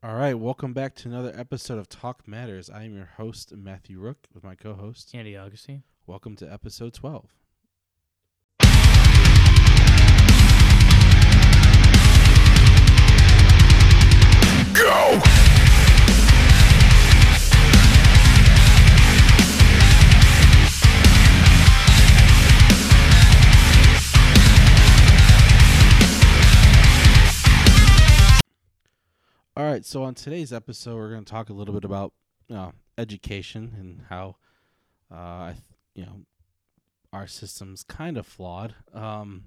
All right, welcome back to another episode of Talk Matters. I am your host, Matthew Rook, with my co host. Andy Augustine. Welcome to episode 12. Go! All right, so on today's episode, we're going to talk a little bit about uh, education and how, uh, I you know, our system's kind of flawed, um,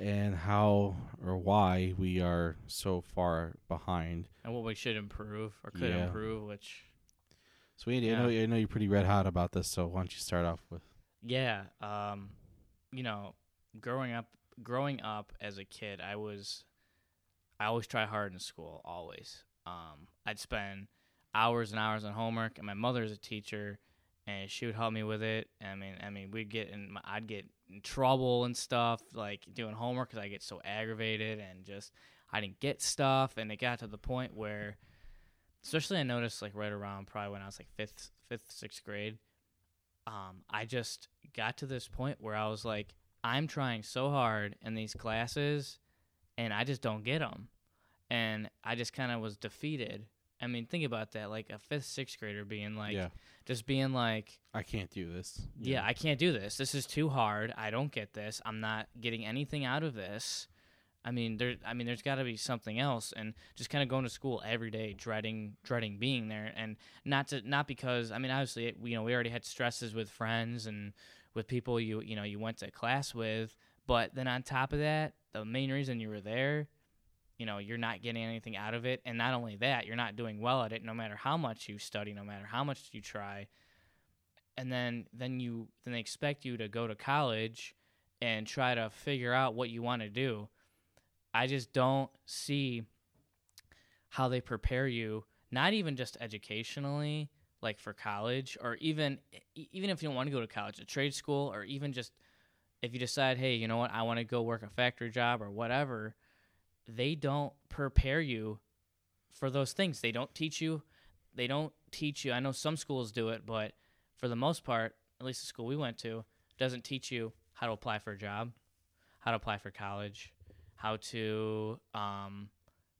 and how or why we are so far behind. And what we should improve or could Yeah. improve, which So, Andy, I know I know you're pretty red hot about this. So, why don't you start off with? yeah, um, you know, growing up growing up as a kid, I was I always try hard in school, always. Um, I'd spend hours and hours on homework, and my mother is a teacher, and she would help me with it. I mean, I mean, we'd get in, I'd get in trouble and stuff, like doing homework because I get so aggravated and just I didn't get stuff, and it got to the point where, especially I noticed like right around probably when I was like fifth, fifth, sixth grade, um, I just got to this point where I was like, I'm trying so hard in these classes, and I just don't get them, and I just kind of was defeated. I mean, think about that, like a fifth, sixth grader being like, yeah, just being like, I can't do this. yeah, I can't do this. This is too hard. I don't get this. I'm not getting anything out of this. I mean, there. I mean, there's got to be something else, and just kind of going to school every day, dreading, dreading being there, and not to, not because. I mean, obviously, it, you know, we already had stresses with friends and with people you, you know, you went to class with, but then on top of that, the main reason you were there, you know, you're not getting anything out of it, and not only that, you're not doing well at it, no matter how much you study, no matter how much you try. And then then you then they expect you to go to college and try to figure out what you want to do. I just don't see how they prepare you not even just educationally like for college or even even if you don't want to go to college a trade school or even just if you decide hey you know what i want to go work a factory job or whatever they don't prepare you for those things. They don't teach you they don't teach you i know some schools do it but for the most part, at least the school we went to, doesn't teach you how to apply for a job, how to apply for college, how to um,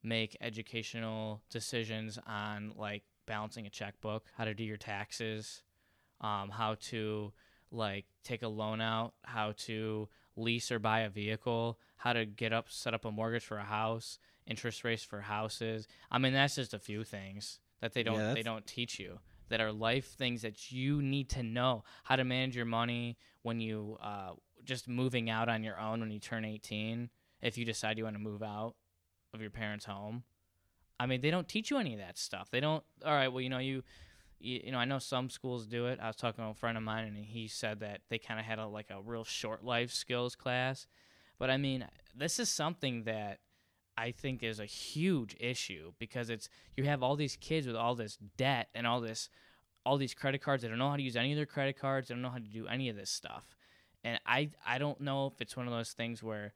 make educational decisions on like balancing a checkbook, how to do your taxes, um, how to like take a loan out, how to lease or buy a vehicle, how to get up, set up a mortgage for a house, interest rates for houses. I mean, that's just a few things that they don't Yeah, they don't teach you that are life things that you need to know how to manage your money when you uh, just moving out on your own when you turn 18 if you decide you want to move out of your parents home i mean they don't teach you any of that stuff they don't all right well you know you you, you know i know some schools do it i was talking to a friend of mine and he said that they kind of had a like a real short life skills class but i mean this is something that I think is a huge issue because it's you have all these kids with all this debt and all this all these credit cards. They don't know how to use any of their credit cards. They don't know how to do any of this stuff. And I I don't know if it's one of those things where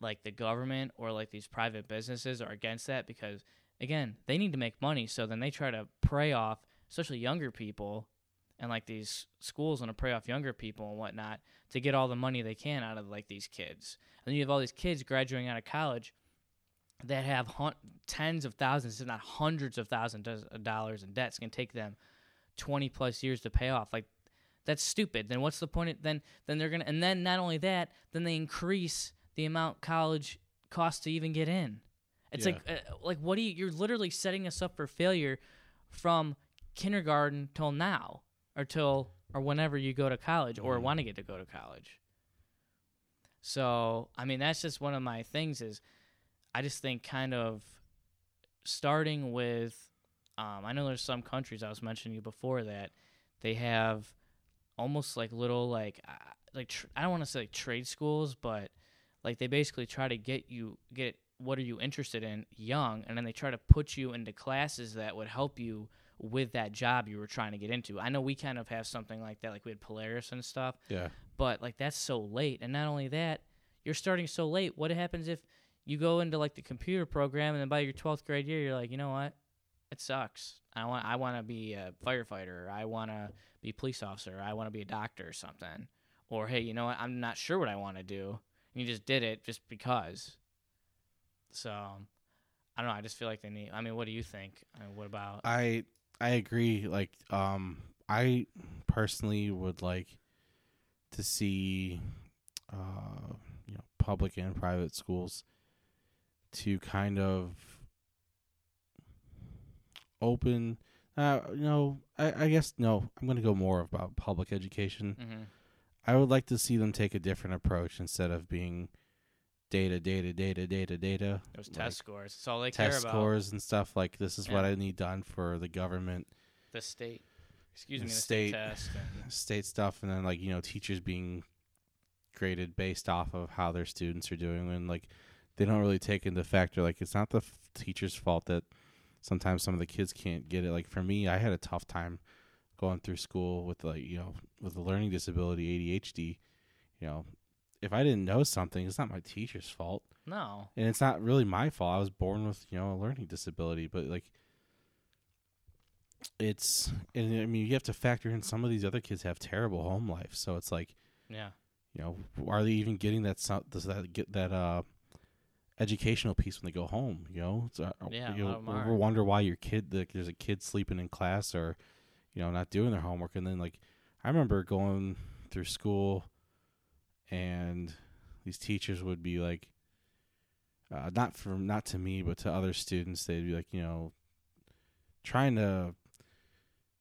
like the government or like these private businesses are against that because again, they need to make money so then they try to prey off especially younger people and like these schools want to prey off younger people and whatnot to get all the money they can out of like these kids. And then you have all these kids graduating out of college that have hun- tens of thousands, if not hundreds of thousands of dollars in debts, can take them twenty plus years to pay off. Like that's stupid. Then what's the point? Of, then then they're gonna and then not only that, then they increase the amount college costs to even get in. It's Yeah. like uh, like what do you? You're literally setting us up for failure from kindergarten till now or till or whenever you go to college or Mhm. want to get to go to college. So I mean that's just one of my things is I just think kind of starting with um, I know there's some countries I was mentioning you before that they have almost like little like uh, like tr- I don't want to say like trade schools, but like they basically try to get you get what are you interested in young, and then they try to put you into classes that would help you with that job you were trying to get into. I know we kind of have something like that, like we had Polaris and stuff, Yeah. but like that's so late, and not only that, you're starting so late. What happens if you go into like the computer program, and then by your twelfth grade year, you're like, you know what, it sucks. I want I want to be a firefighter. Or I want to be a police officer. Or I want to be a doctor or something. Or hey, you know what, I'm not sure what I want to do. And you just did it just because. So, I don't know. I just feel like they need. I mean, what do you think? I mean, what about? I I agree. Like, um, I personally would like to see, uh, you know, public and private schools to kind of open. Uh, you know, I, I guess no. I'm going to go more about public education. hmm I would like to see them take a different approach instead of being data, data, data, data, data. Those like test scores. That's all they care about. test scores and stuff like this is what I need done for the government The state. Excuse me. The state. state test. And, state stuff and then like you know teachers being graded based off of how their students are doing and like they don't really take into factor like it's not the f- teacher's fault that sometimes some of the kids can't get it like for me i had a tough time going through school with like you know with a learning disability adhd you know if i didn't know something it's not my teacher's fault no. and it's not really my fault. I was born with you know a learning disability, but like it's and I mean you have to factor in some of these other kids have terrible home life, so it's like Yeah. you know are they even getting that does that get that uh educational piece when they go home? You know, so, uh, Yeah, you know, of 'em ever wonder why your kid like, there's a kid sleeping in class or you know not doing their homework, and then like I remember going through school and these teachers would be like uh, not from not to me but to other students they'd be like you know trying to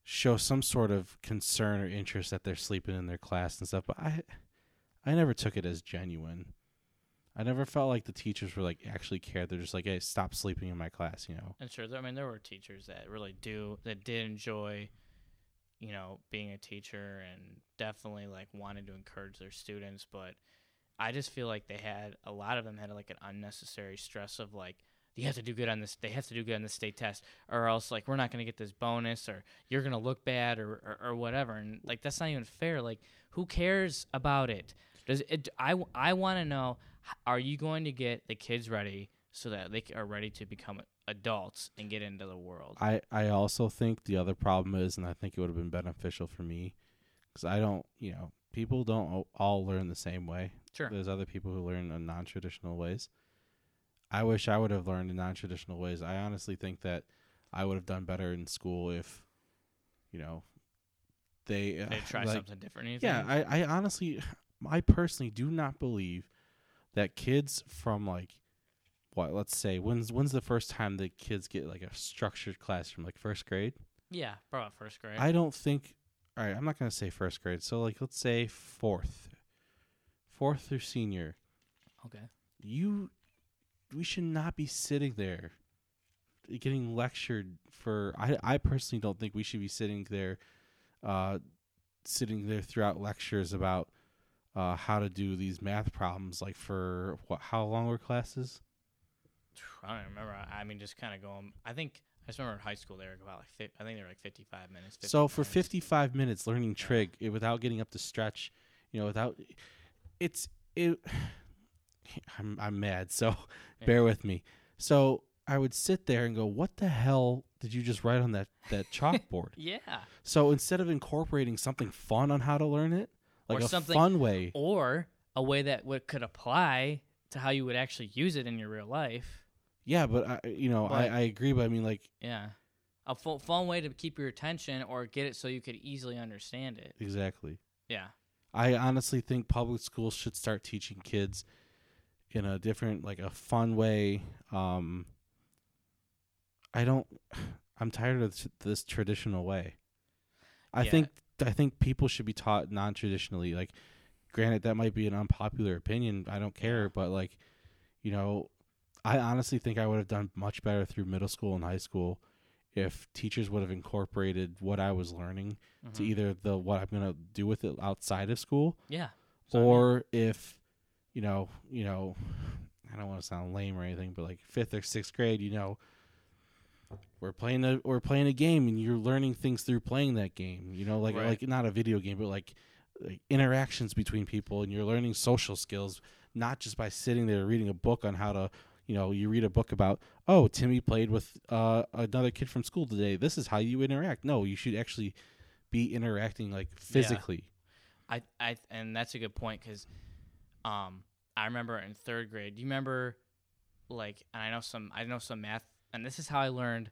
show some sort of concern or interest that they're sleeping in their class and stuff but i i never took it as genuine. I never felt like the teachers were like actually cared. They're just like hey stop sleeping in my class you know? And sure, I mean, there were teachers that really do that did enjoy, you know, being a teacher and definitely like wanted to encourage their students. But I just feel like they had a lot of them had like an unnecessary stress of like you have to do good on this. They have to do good on the state test, or else like we're not going to get this bonus, or you're going to look bad, or, or or whatever. And like that's not even fair. Like who cares about it? Does it? I I want to know. Are you going to get the kids ready so that they are ready to become adults and get into the world? I, I also think the other problem is, and I think it would have been beneficial for me, because I don't, you know, people don't all learn the same way. Sure. There's other people who learn in non traditional ways. I wish I would have learned in non traditional ways. I honestly think that I would have done better in school if, you know, they uh, They try like- something different. Yeah. I, I honestly, I personally do not believe that kids from like, what let's say when's when's the first time the kids get like a structured classroom like first grade? yeah, probably first grade. I don't think. All right, I'm not gonna say first grade. So like, let's say fourth, fourth or senior. okay. You, we should not be sitting there, getting lectured for. I I personally don't think we should be sitting there, uh, sitting there throughout lectures about, uh, how to do these math problems. Like for what? How long were classes? I don't remember. I mean, just kind of going. I think I just remember in high school they were about like I think they were like fifty-five minutes. 50 So for minutes. 55 minutes learning trig eh, without getting up to stretch, you know, without it's it I'm I'm mad. So Yeah. bear with me. So I would sit there and go, "What the hell did you just write on that that chalkboard?" Yeah. so instead of incorporating something fun on how to learn it, like Or a something- fun way. Or a way that would could apply to how you would actually use it in your real life. Yeah, but I, you know, I, But- I agree, but I mean like Yeah. A fu- fun way to keep your attention or get it so you could easily understand it. exactly. Yeah. I honestly think public schools should start teaching kids in a different, like a fun way. Um, I don't. I'm tired of this, this traditional way. I Yeah. think I think people should be taught non-traditionally. Like, granted, that might be an unpopular opinion. I don't care, but like, you know, I honestly think I would have done much better through middle school and high school if teachers would have incorporated what I was learning to Mhm. either the what I'm gonna do with it outside of school, Yeah. So, or if you know, you know, I don't want to sound lame or anything, but like fifth or sixth grade, you know, we're playing a we're playing a game and you're learning things through playing that game. You know, like Right. like not a video game, but like, like interactions between people, and you're learning social skills, not just by sitting there reading a book on how to you know, you read a book about, oh, Timmy played with uh, another kid from school today. This is how you interact. No, you should actually be interacting like physically. I, I, and that's a good point because, um, I remember in third grade. Do you remember, like, and I know some, I know some math, and this is how I learned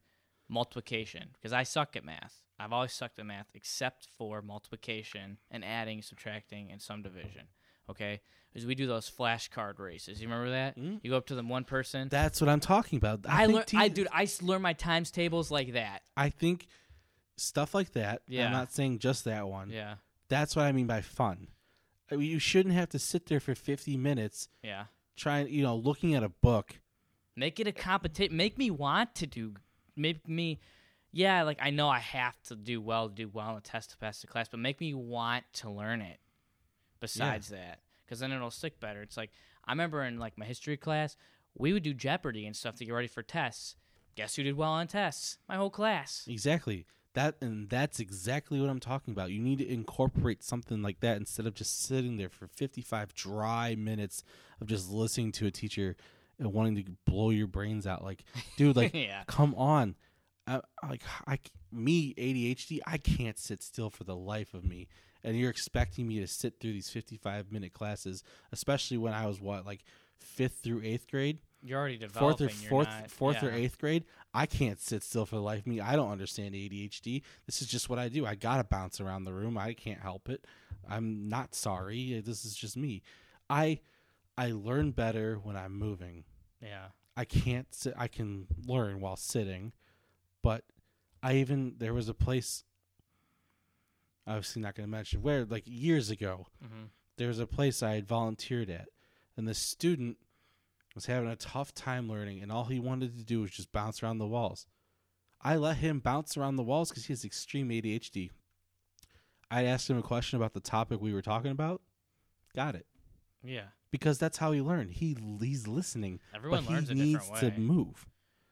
multiplication because I suck at math. I've always sucked at math except for multiplication and adding, subtracting, and some division. Okay, because we do those flashcard races. You remember that? Mhm. You go up to them one person. That's what I'm talking about. I, I, think learn, I dude, I learn my times tables like that. I think stuff like that. Yeah. I'm not saying just that one. Yeah, That's what I mean by fun. I mean, you shouldn't have to sit there for 50 minutes yeah. trying, you know, looking at a book. Make it a competition. Make me want to do. Make me, yeah. Like I know I have to do well to do well on the test to pass the class, but make me want to learn it. Besides that, because then it'll stick better. It's like I remember in like my history class, we would do Jeopardy and stuff to get ready for tests. Guess who did well on tests? My whole class. Exactly. That and that's exactly what I'm talking about. You need to incorporate something like that instead of just sitting there for 55 dry minutes of just listening to a teacher and wanting to blow your brains out. Like, dude, like, yeah. come on. I, like I, me ADHD, I can't sit still for the life of me. And you're expecting me to sit through these 55 minute classes, especially when I was what like fifth through eighth grade, You're already fourth developing. or you're fourth, not- fourth or eighth grade. I can't sit still for the life of me. I don't understand ADHD. This is just what I do. I gotta bounce around the room. I can't help it. I'm not sorry. Uh, this is just me. I I learn better when I'm moving. Yeah. I can't sit. I can learn while sitting, but I even there was a place. Obviously, not going to mention where. Like years ago, hmm there was a place I had volunteered at, and the student was having a tough time learning, and all he wanted to do was just bounce around the walls. I let him bounce around the walls because he has extreme ADHD. I asked him a question about the topic we were talking about. Got it Yeah. because that's how he learned. He he's listening, Everyone but learns he a needs different to move.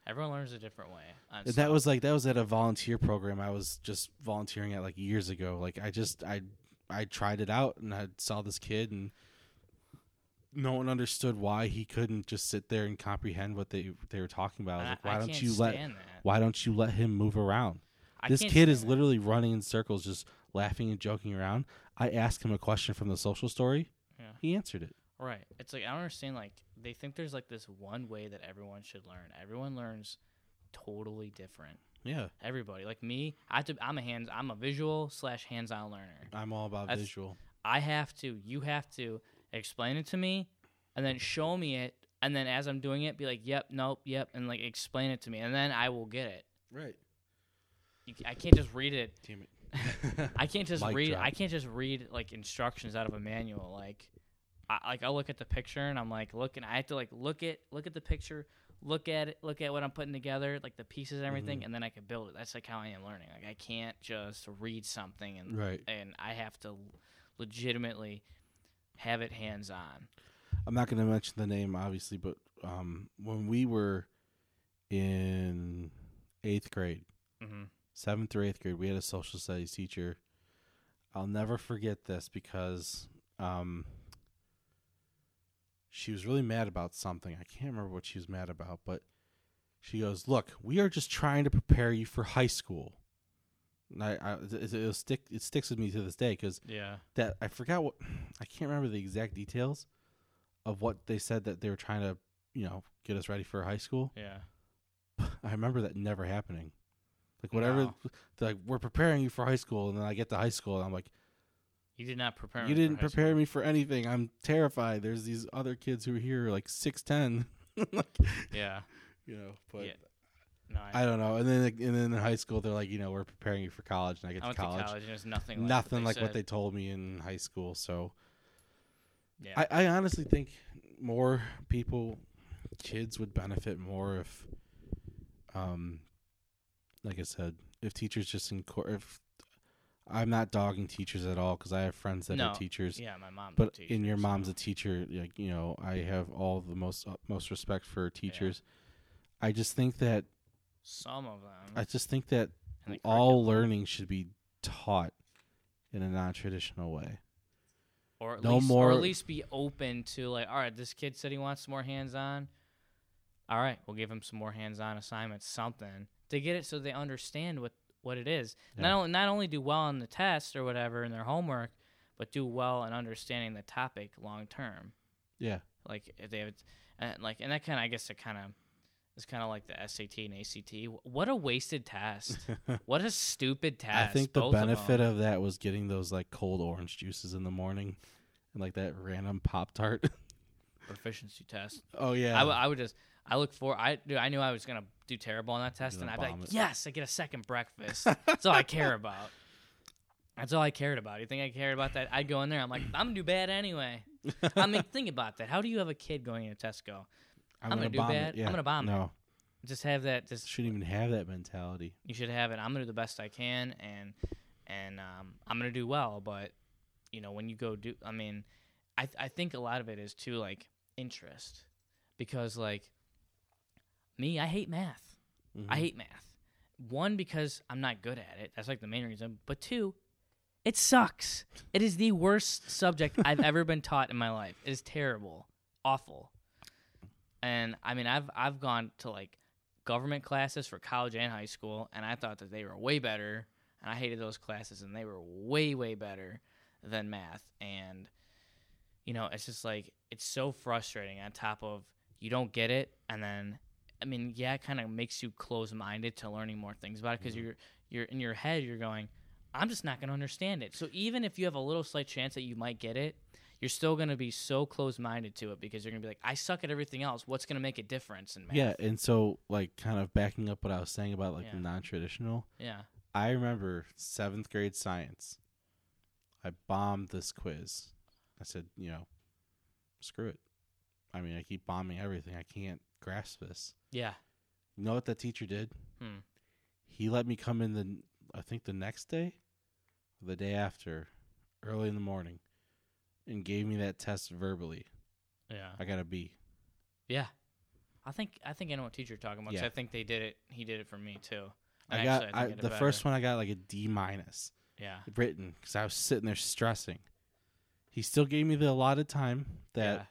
Everyone learns a different way. that was like that was at a volunteer program I was just volunteering at like years ago. Like I just I I tried it out and I saw this kid and no one understood why he couldn't just sit there and comprehend what they they were talking about. I was like, why don't you let that. why don't you let him move around? I this kid is that. literally running in circles, just laughing and joking around. I asked him a question from the social story. Yeah. He answered it. Right. It's like I don't understand. Like they think there's like this one way that everyone should learn. Everyone learns totally different. Yeah, Everybody, like me, I have to. I'm a hands. I'm a visual slash hands-on learner. I'm all about That's- visual. I have to. You have to explain it to me, and then show me it, and then as I'm doing it, be like, "Yep, nope, yep," and like explain it to me, and then I will get it. Right. You, I can't just read it. Damn it. I can't just Mic read. drop. I can't just read like instructions out of a manual. Like, I like I look at the picture and I'm like looking. I have to like look at look at the picture, look at it, look at what I'm putting together, like the pieces and everything, Mm-hmm. and then I can build it. That's like how I am learning. Like I can't just read something and Right. and I have to legitimately have it hands on. I'm not going to mention the name, obviously, but um, when we were in eighth grade, Mm-hmm. seventh or eighth grade, we had a social studies teacher. I'll never forget this because um, she was really mad about something. I can't remember what she was mad about, but she goes, "Look, we are just trying to prepare you for high school." And I, I it, it'll stick. It sticks with me to this day because Yeah. that I forgot what I can't remember the exact details of what they said that they were trying to, you know, get us ready for high school. Yeah. I remember that never happening. Like whatever, No. like we're preparing you for high school, and then I get to high school, and I'm like, You did not prepare. you me for didn't prepare school. me for anything. I'm terrified. There's these other kids who are here like six ten, like Yeah. you know. But Yeah. No, I, I don't know. And then and then in high school, they're like, you know, we're preparing you for college, and I get I to college. to college and it's nothing. Like Nothing what like they what they told me in high school. So Yeah. I, I honestly think more people, kids would benefit more if, um, like I said, if teachers just incor if I'm not dogging teachers at all because I have friends that No. are teachers. yeah, my mom. But in your mom's a teacher, like you know, I have all the most uh, utmost respect for teachers. I just think that some of them. I just think that all learning should be taught in a non-traditional way. or at no least, more- or at least be open to like, all right, this kid said he wants more hands on. all right, we'll give him some more hands-on assignments, something to get it so they understand what what it is. Yeah. Not only not only do well on the test or whatever in their homework, but do well in understanding the topic long term. Yeah. Like if they have, uh, like, and that kind of I guess it kind of is kind of like the SAT and ACT. What a wasted test! what a stupid test! I think the both of benefit of, that was getting those like cold orange juices in the morning, and like that random pop tart. proficiency test. oh yeah. I, w- I would just I look for I dude, I knew I was gonna do terrible on that test, and I'd be like, it. yes, I get a second breakfast. That's all I care about. That's all I cared about. You think I cared about that? I'd go in there. I'm like, I'm gonna do bad anyway. I mean, think about that. How do you have a kid going into Tesco? I'm gonna do bomb it, bad. I'm gonna bomb it. No, Just have that. Just shouldn't even have that mentality. you should have it. I'm gonna do the best I can, and and um, I'm gonna do well. But you know, when you go do, I mean, I I think a lot of it is too like interest, because like me, I hate math. I Mhm. hate math. One because I'm not good at it. That's like the main reason. But two, it sucks. It is the worst subject I've ever been taught in my life. It is terrible, awful. And I mean, I've I've gone to like government classes for college and high school, and I thought that they were way better. And I hated those classes, and they were way way better than math. And you know, it's just like it's so frustrating. On top of you don't get it, and then I mean, yeah, it kind of makes you close minded to learning more things about it because mm-hmm. you're you're in your head you're going, I'm just not going to understand it. So even if you have a little slight chance that you might get it, you're still going to be so close minded to it because you're going to be like, I suck at everything else. What's going to make a difference in math? Yeah, and so like kind of backing up what I was saying about like the Yeah. non-traditional. yeah, I remember seventh grade science. I bombed this quiz. I said, you know, screw it. I mean, I keep bombing everything. I can't grasp this. yeah. You know what that teacher did? Hmm. He let me come in the, I think the next day, or the day after, early in the morning, and gave me that test verbally. Yeah. I got a B. Yeah. I think I think I know what teacher you're talking about. Yeah. I think they did it. He did it for me too. I And got actually, I, I the better. first one. I got like a D minus. Yeah. written because I was sitting there stressing. He still gave me the allotted time that yeah.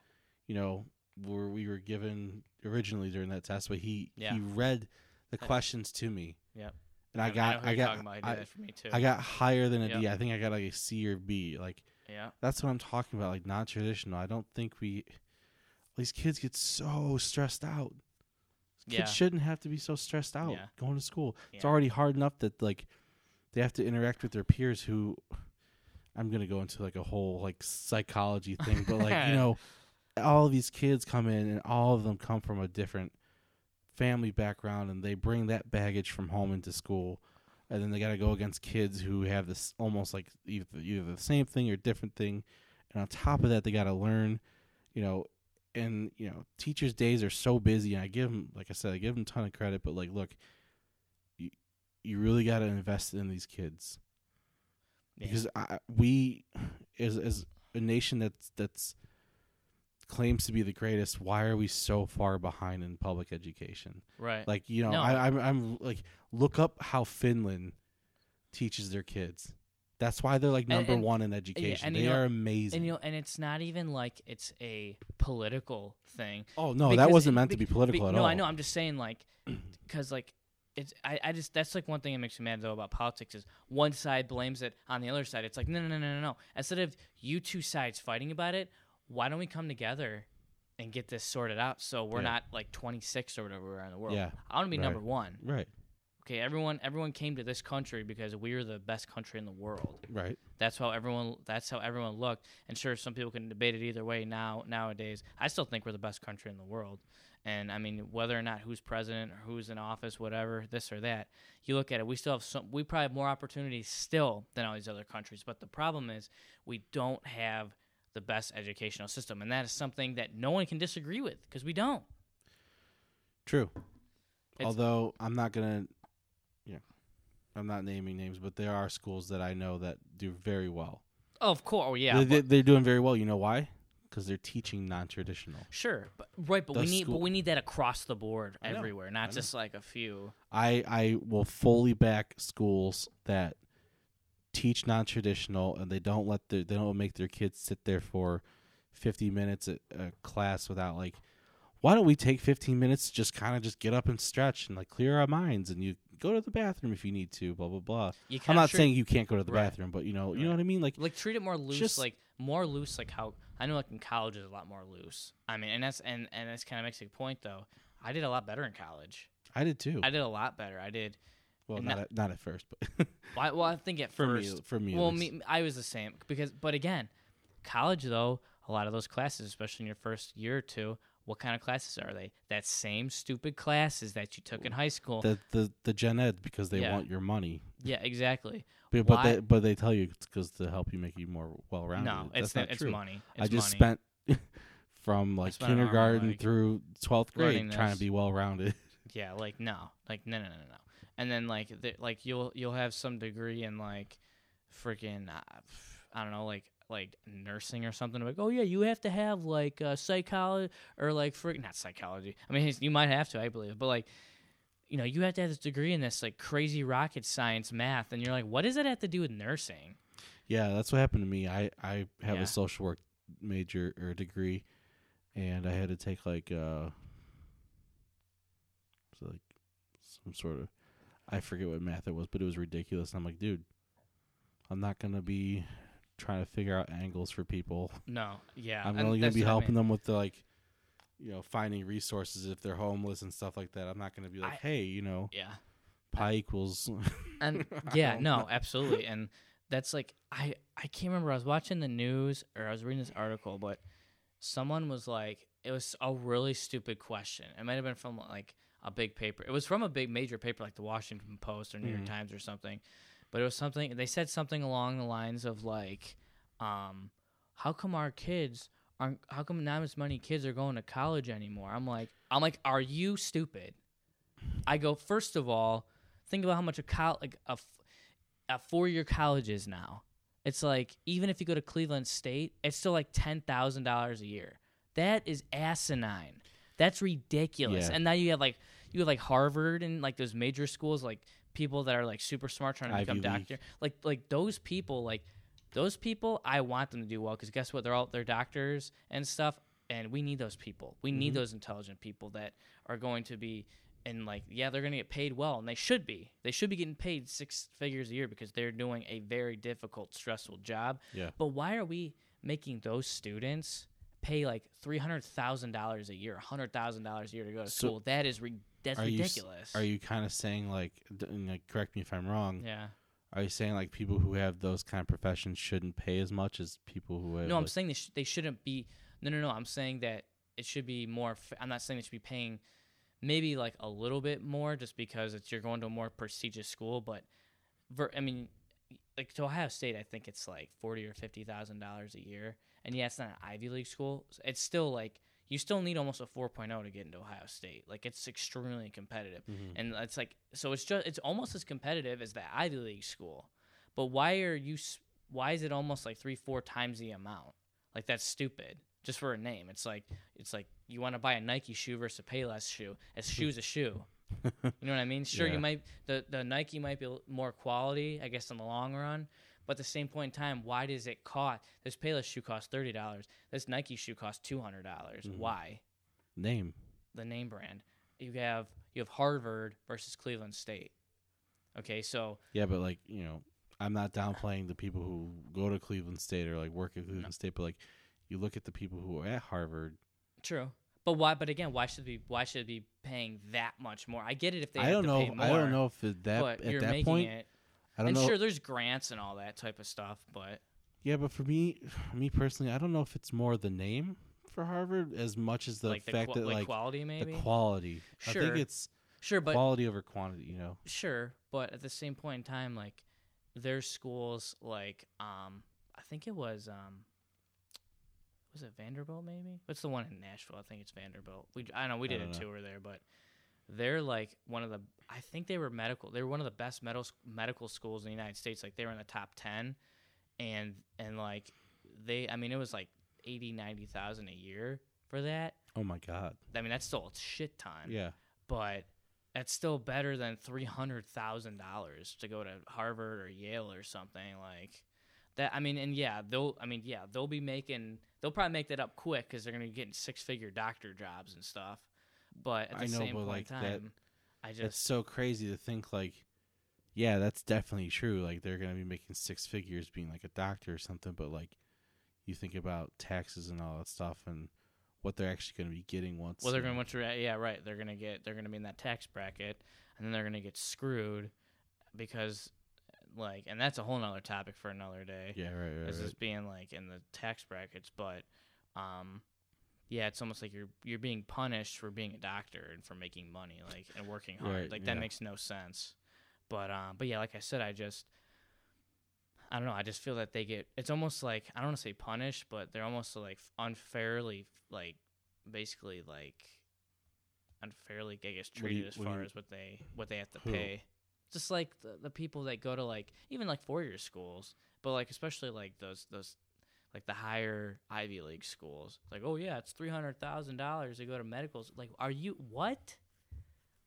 you know where we were given originally during that test, but he Yeah. he read the Yeah. questions to me. Yep. And I know got I got talking about. He did I, for me too. I got higher than a D. Yep. I think I got like a C or B. Like yeah. that's what I'm talking about. Like non traditional. I don't think we these kids get so stressed out. Kids Yeah. shouldn't have to be so stressed out Yeah. going to school. It's already hard enough that like they have to interact with their peers who I'm gonna go into like a whole like psychology thing, but like you know, all of these kids come in and all of them come from a different family background and they bring that baggage from home into school. And then they got to go against kids who have this almost like either, either the same thing or different thing. And on top of that they got to learn you know and you know teachers days are so busy and i give them like i said i give them a ton of credit but like look you, you really got to invest in these kids. Yeah. because I, we as as a nation that's that's claims to be the greatest why are we so far behind in public education right. like you know No. I, I'm, I'm like look up how finland teaches their kids that's why they're like number and- one in education and they are amazing and you know, and it's not even like it's a political thing. oh no that wasn't it- meant to be- political Be- at no, all No, I know. I'm just saying, like, because like it's I, I just that's like one thing that makes me mad though about politics is one side blames it on the other side. It's like no no no no no. Instead of you two sides fighting about it, why don't we come together and get this sorted out so we're Yeah. not like 26 or whatever we are in the world. Yeah, I want to be right. number one. right Okay, everyone everyone came to this country because we're the best country in the world. right That's how everyone. That's how everyone looked. And sure, some people can debate it either way. Now, nowadays, I still think we're the best country in the world. And I mean, whether or not who's president or who's in office, whatever, this or that, you look at it. We still have some. We probably have more opportunities still than all these other countries. But the problem is, we don't have the best educational system, and that is something that no one can disagree with because we don't. true. It's- although i'm not gonna you know i'm not naming names but there are schools that i know that do very well. Oh, of course, oh, yeah, they, but- they, they're doing very well. You know why? Because they're teaching non-traditional. Sure, but right, but we need, school- but we need that across the board everywhere, not just like a few. I I will fully back schools that teach non-traditional and they don't let their they don't make their kids sit there for 50 minutes at a class without like why don't we take 15 minutes to just kind of just get up and stretch and like clear our minds and you go to the bathroom if you need to blah blah blah. I'm not saying you can't go to the Right. bathroom but you know you know what i mean? Like like treat it more loose Just- like more loose like how i know like in college is a lot more loose. I mean and that's and and that's kind of makes a point though. I did a lot better in college. I did too. I did a lot better. I did well and not at, not at first but well I, well, I think at for first me for me well me i was the same because but again college though a lot of those classes especially in your first year or two what kind of classes are they? That same stupid classes that you took in high school. The the the gen ed because they Yeah. want your money. Yeah exactly. But, but they but they tell you it's because to help you make you more well rounded no that's it's not it's true. money i just money. spent from like spent an arm and kindergarten through 12th grade trying to be well rounded Yeah, like no, like no, no, no, no. And then like the, like you'll you'll have some degree in like freaking uh, I don't know like like nursing or something. Like oh yeah, you have to have like uh, psychology or like freaking not psychology. I mean you might have to, I believe, but like. You know, you have to have this degree in this like crazy rocket science math, and you're like, what does it have to do with nursing? Yeah, that's what happened to me. I I have Yeah. a social work major or degree, and I had to take like uh, like some sort of I forget what math it was, but it was ridiculous. I'm like, dude, I'm not gonna be trying to figure out angles for people. No, yeah, I'm and only gonna be what I helping mean. them with the like, you know, finding resources if they're homeless and stuff like that. I'm not gonna be like, I- hey, you know, Yeah, pi equals. and yeah, no, know. absolutely, and that's like I I can't remember. I was watching the news or I was reading this article, but someone was like, it was a really stupid question. It might have been from like a big paper. It was from a big major paper like the Washington Post or New York Mhm. Times or something. But it was something they said something along the lines of like, um, how come our kids aren't? How come not as many kids are going to college anymore? I'm like, I'm like, are you stupid? I go first of all, think about how much a col- like a, f- a four year college is now. It's like even if you go to Cleveland State, it's still like ten thousand dollars a year. That is asinine. That's ridiculous. Yeah. And now you have like you have like Harvard and like those major schools, like people that are like super smart trying to Ivy become League. Like like those people, like those people, I want them to do well because guess what? They're all they're doctors and stuff, and we need those people. We need Mhm. those intelligent people that are going to be and like yeah they're going to get paid well and they should be they should be getting paid six figures a year because they're doing a very difficult stressful job yeah. but why are we making those students pay like $300000 a year $100000 a year to go to So, school that is re- that's Are you ridiculous Are you kind of saying like, like, correct me if I'm wrong? yeah Are you saying like people who have those kind of professions shouldn't pay as much as people who have? no i'm like- saying they, sh- they shouldn't be no no no i'm saying that it should be more f- i'm not saying they should be paying maybe like a little bit more just because it's you're going to a more prestigious school but ver- i mean like to ohio state i think it's like 40 or 50 thousand dollars a year and yeah it's not an ivy league school. It's still like you still need almost a 4.0 to get into ohio state. Like it's extremely competitive. Mhm. and it's like so it's just it's almost as competitive as the ivy league school. But why are you why is it almost like three four times the amount? Like that's stupid. Just for a name. It's like it's like you want to buy a nike shoe versus a payless shoe a shoe's a shoe. You know what i mean? Sure Yeah. you might the, the nike might be more quality i guess in the long run but at the same point in time why does it cost this payless shoe costs $30 this nike shoe costs $200 Mhm. why name. the name brand. You have you have Harvard versus Cleveland State. Okay, so Yeah, but like you know, I'm not downplaying the people who go to Cleveland State or like work at Cleveland State, but like you look at the people who are at Harvard. true. But why? But again, why should be why should it be paying that much more? I get it if they I have don't to know. pay If, more. I don't know if that but at you're that making point. it. I don't And know. sure, there's grants and all that type of stuff, but Yeah, but for me, me personally, I don't know if it's more the name for Harvard as much as the like the fact that like, like quality maybe. the quality. I Sure. think it's sure, but quality over quantity. You know. Sure, but at the same point in time, like there's schools like um I think it was um was it Vanderbilt maybe? What's the one in Nashville? I think it's Vanderbilt. We I know we did a know. tour there, but they're like one of the I think they were medical. They were one of the best medical medical schools in the United States. Like they were in the top 10 and and like they I mean it was like 80 90,000 a year for that. Oh my God. I mean that's still a shit ton Yeah. but that's still better than three hundred thousand dollars to go to Harvard or Yale or something. Like That I mean, and yeah, they'll. I mean, yeah, they'll be making. They'll probably make that up quick because they're gonna be getting six figure doctor jobs and stuff. But at the I know, same but, point like, in that- time, I it's so crazy to think like, yeah, that's definitely true. Like they're gonna be making six figures being like a doctor or something, but like, you think about taxes and all that stuff and what they're actually gonna be getting once. well, they're gonna know- want to. Yeah, right. They're gonna get. They're gonna be in that tax bracket, and then they're gonna get screwed because, like, and that's a whole nother topic for another day. Yeah, right, right, is right. just being like in the tax brackets, but um yeah, it's almost like you're you're being punished for being a doctor and for making money, like and working hard. Right, like that yeah. makes no sense. But um but yeah, like I said, I just I don't know, I just feel that they get it's almost like I don't want to say punished, but they're almost like unfairly like basically like unfairly I guess do you- treated as far you- as what they what they have to Who? pay. Just like the, the people that go to like even like four year schools, but like especially like those those like the higher Ivy League schools. Like, oh yeah, it's three hundred thousand dollars to go to medicals. Like, are you what?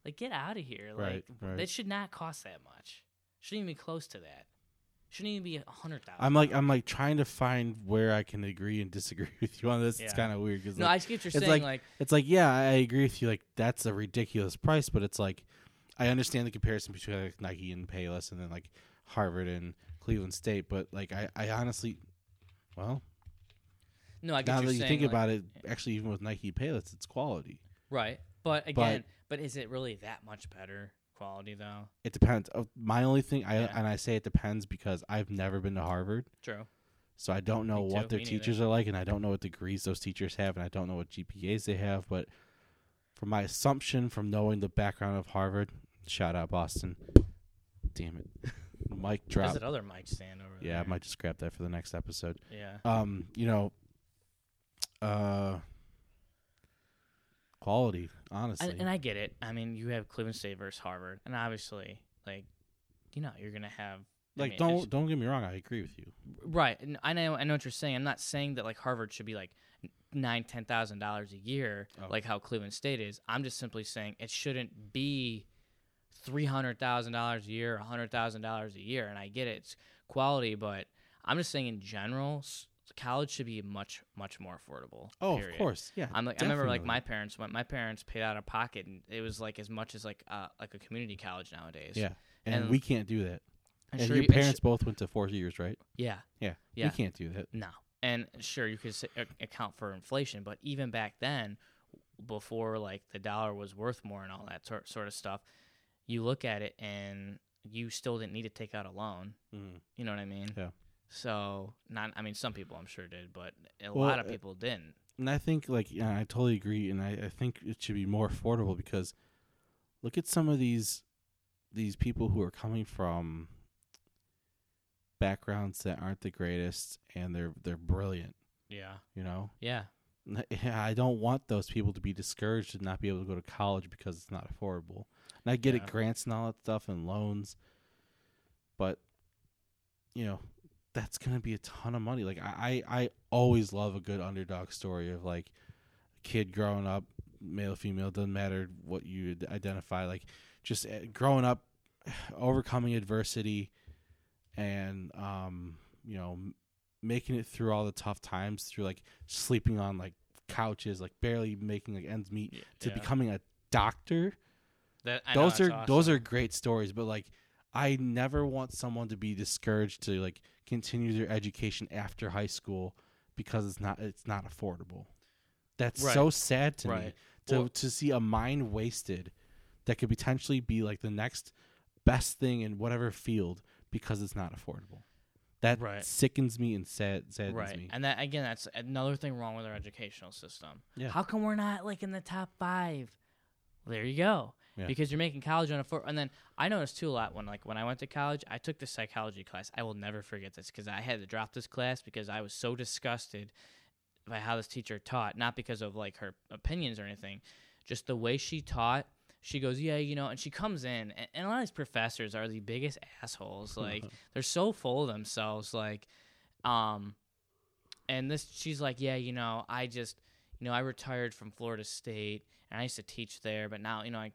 Like, get out of here! Right, Like, right. that should not cost that much. Shouldn't even be close to that. Shouldn't even be a hundred thousand. I'm like I'm like trying to find where I can agree and disagree with you on this. It's kind of weird because no, I just get what you're saying. like- Like, it's like yeah, I agree with you. Like that's a ridiculous price, but it's like I understand the comparison between like Nike and Payless, and then like Harvard and Cleveland State. But like I, I honestly, well, no, I get now that you saying. think like- about it, actually, even with Nike Payless, it's quality. right? But again, but, is it really that much better quality though? It depends. Uh, My only thing, I Yeah. and I say it depends because I've never been to Harvard, True. so I don't know Me too, what their me neither. teachers are like, and I don't know what degrees those teachers have, and I don't know what GPAs they have. But from my assumption, from knowing the background of Harvard, shout out Boston. Damn it, Mic There's drop. that other mic stand over there. Yeah, I might just grab that for the next episode. Yeah. Um, you know, uh, quality, honestly. And, and I get it. I mean, you have Cleveland State versus Harvard, and obviously, like, you know, you're gonna have I like, mean, don't don't get me wrong. I agree with you. right. And I know, I know what you're saying. I'm not saying that like Harvard should be like nine, ten thousand dollars a year, Oh. like how Cleveland State is. I'm just simply saying it shouldn't be three hundred thousand dollars a year, a hundred thousand dollars a year. And I get it, it's quality, but I'm just saying in general, college should be much, much more affordable. Oh, period. of course, yeah. I'm like I remember like my parents when my parents paid out of pocket and it was like as much as like uh, like a community college nowadays. Yeah, and, And- we can't do that. And And sure your you- and parents sh- both went to four years, right? yeah, Yeah, Yeah. we can't do that. no, and sure you could account for inflation, but even back then, before like the dollar was worth more and all that sort sort of stuff, you look at it and you still didn't need to take out a loan. Mm. You know what I mean? Yeah. So not, I mean, some people I'm sure did, but a Well, lot of uh, people didn't. And I think, like, yeah, I totally agree, and I, I think it should be more affordable because look at some of these these people who are coming from backgrounds that aren't the greatest, and they're they're brilliant. Yeah. You know, Yeah. I don't want those people to be discouraged and not be able to go to college because it's not affordable. And I get Yeah. it, grants and all that stuff and loans, but you know, that's gonna be a ton of money. Like I, I, I always love a good underdog story of like a kid growing up, male, female, doesn't matter what you identify. Like just uh, growing up, overcoming adversity, and um, you know, making it through all the tough times through like sleeping on like couches, like barely making like ends meet, Y- to yeah. becoming a doctor That, know, those are that's those are great stories but like i never want someone to be discouraged to like continue their education after high school because it's not it's not affordable. That's Right. so sad to me to Well- to see a mind wasted that could potentially be like the next best thing in whatever field because it's not affordable. That Right. sickens me and sad saddens right. me. And that again that's another thing wrong with our educational system. Yeah. how come we're not like in the top five? Well, there you go Yeah. because you're making college on a four and then i noticed too a lot when like when i went to college i took the psychology class i will never forget this because i had to drop this class because i was so disgusted by how this teacher taught not because of like her opinions or anything just the way she taught she goes yeah you know and she comes in and, and a lot of these professors are the biggest assholes like they're so full of themselves like um and this she's like yeah you know i just you know i retired from florida state and i used to teach there but now you know i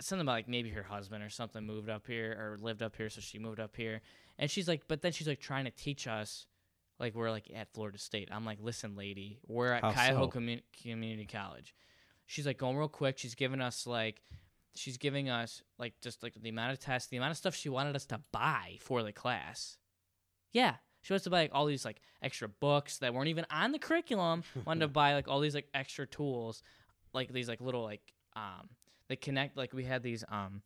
something about like maybe her husband or something moved up here or lived up here, so she moved up here. And she's like, but then she's like trying to teach us, like we're like at Florida State. I'm like, listen, lady, we're at How Cuyahoga so? Commu- Community College. She's like going real quick. She's giving us like, she's giving us like just like the amount of tests, the amount of stuff she wanted us to buy for the class. Yeah. She wants to buy like all these like extra books that weren't even on the curriculum. wanted to buy like all these like extra tools, like these like little like um they connect like we had these um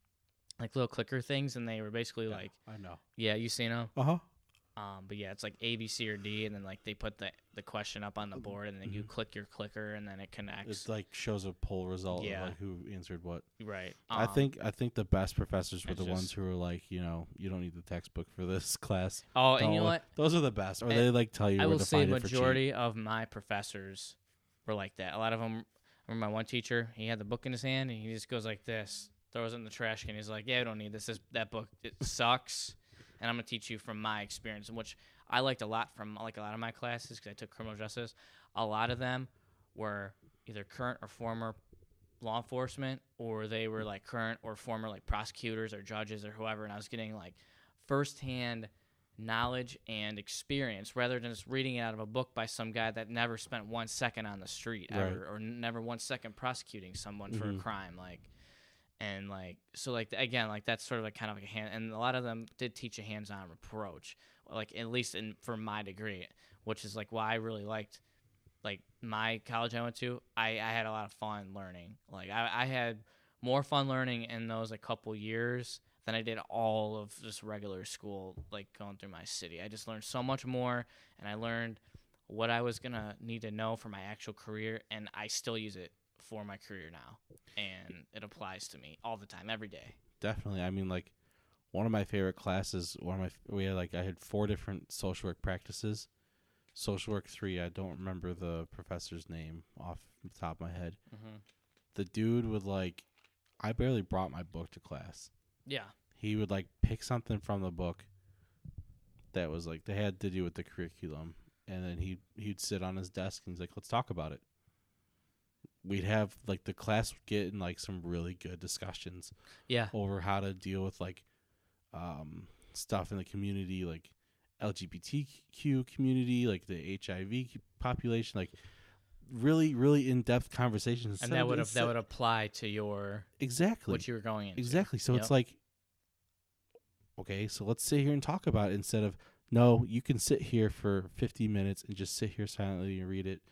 like little clicker things and they were basically Yeah, like I know. yeah you seen them Uh huh. um but yeah it's like A B C or D and then like they put the the question up on the board and then you Mhm. click your clicker and then it connects It like shows a poll result Yeah. of like who answered what. right I Um, think I think the best professors were it's the ones just- who were like, you know, you don't need the textbook for this class. oh and you know Don't- what Those are the best, or And they like tell you I where will to say find it for cheap. majority of my professors were like that. A lot of them. Remember my one teacher. He had the book in his hand and he just goes like this, throws it in the trash can. He's like, "Yeah, I don't need this. this that book it sucks." And I'm gonna teach you from my experience, which I liked a lot from like a lot of my classes because I took criminal justice. A lot of them were either current or former law enforcement, or they were like current or former like prosecutors or judges or whoever. And I was getting like firsthand knowledge and experience rather than just reading it out of a book by some guy that never spent one second on the street Right. ever or never one second prosecuting someone for a Mhm. crime like and like so like again like that's sort of like kind of like a hand and a lot of them did teach a hands-on approach like at least in for my degree which is like why i really liked like my college i went to i i had a lot of fun learning like i, I had more fun learning in those like couple years than i did all of just regular school like going through my city i just learned so much more and i learned what i was gonna need to know for my actual career and i still use it for my career now and it applies to me all the time every day Definitely. I mean, like one of my favorite classes. One of my we had like I had four different social work practices. Social work three. I don't remember the professor's name off the top of my head. mm-hmm. The dude would like. I barely brought my book to class. Yeah He would like pick something from the book that was like they had to do with the curriculum, and then he he'd sit on his desk and he's like, "Let's talk about it." We'd have like the class would get in like some really good discussions yeah over how to deal with like um, stuff in the community, like LGBTQ community, like the HIV population, like really, really in depth conversations. and that would have that would apply to your exactly what you were going into exactly. So Yep. it's like, okay, so let's sit here and talk about it instead of no, you can sit here for 50 minutes and just sit here silently and read it.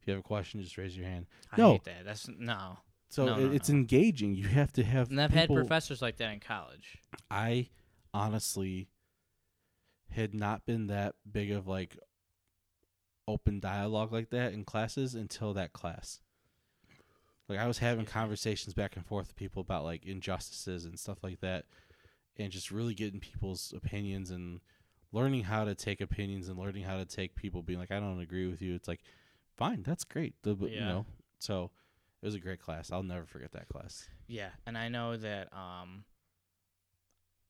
If you have a question, just raise your hand. I No. hate that. That's no. So No, it, no, it's no. engaging. You have to have. And I've had professors like that in college. I honestly had not been that big of like open dialogue like that in classes until that class. Like I was having conversations back and forth with people about like injustices and stuff like that and just really getting people's opinions and learning how to take opinions and learning how to take people being like I don't agree with you. It's like fine, that's great. The, but, You know. So it was a great class. I'll never forget that class. Yeah, and I know that um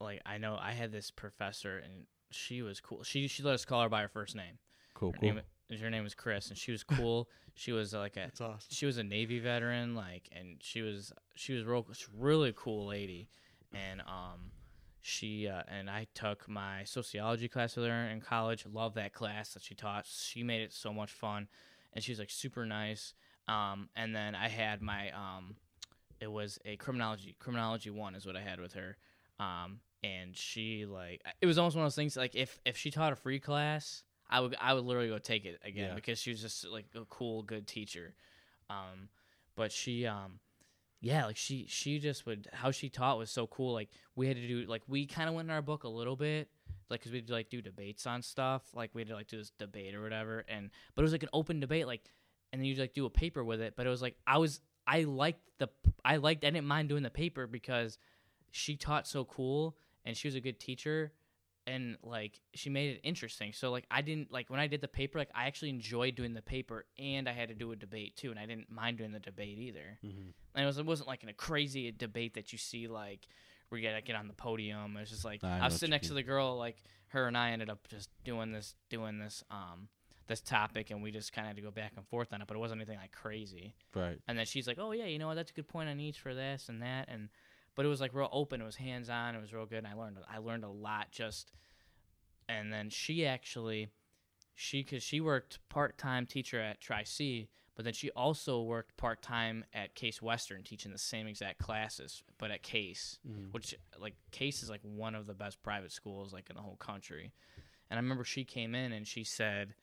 like I know I had this professor and she was cool. She she let us call her by her first name. Cool, Her cool. name her name was Chris and she was cool. she was uh, like a awesome. she was a Navy veteran, like, and she was she was real, really cool lady, and um, she uh, and I took my sociology class with her in college. Love that class that she taught. She made it so much fun, and she was like super nice. Um, and then I had my um, it was a criminology criminology one is what I had with her. Um, and she like it was almost one of those things like if if she taught a free class, I would I would literally go take it again Yeah. because she was just like a cool good teacher. Um, but she um yeah like she she just would how she taught was so cool. Like we had to do like we kind of went in our book a little bit like because we'd like do debates on stuff. Like we had to like do this debate or whatever. And but it was like an open debate like and then you like do a paper with it. But it was like i was i liked the i liked i didn't mind doing the paper because she taught so cool and she was a good teacher and like she made it interesting so like i didn't like when i did the paper like i actually enjoyed doing the paper and i had to do a debate too and i didn't mind doing the debate either Mm-hmm. and it, was, it wasn't like in a crazy debate that you see like where you gotta get on the podium. It was just like I I, was sitting next to the girl, like her and I ended up just doing this, doing this, um, this topic, and we just kind of had to go back and forth on it. But it wasn't anything like crazy. Right. And then she's like, "Oh yeah, you know what? That's a good point on each for this and that." And but it was like real open. It was hands on. It was real good. And I learned I learned a lot just. And then she actually, she because she worked part time teacher at Tri C, but then she also worked part time at Case Western teaching the same exact classes, but at Case, mm. which like Case is like one of the best private schools like in the whole country. And I remember she came in and she said,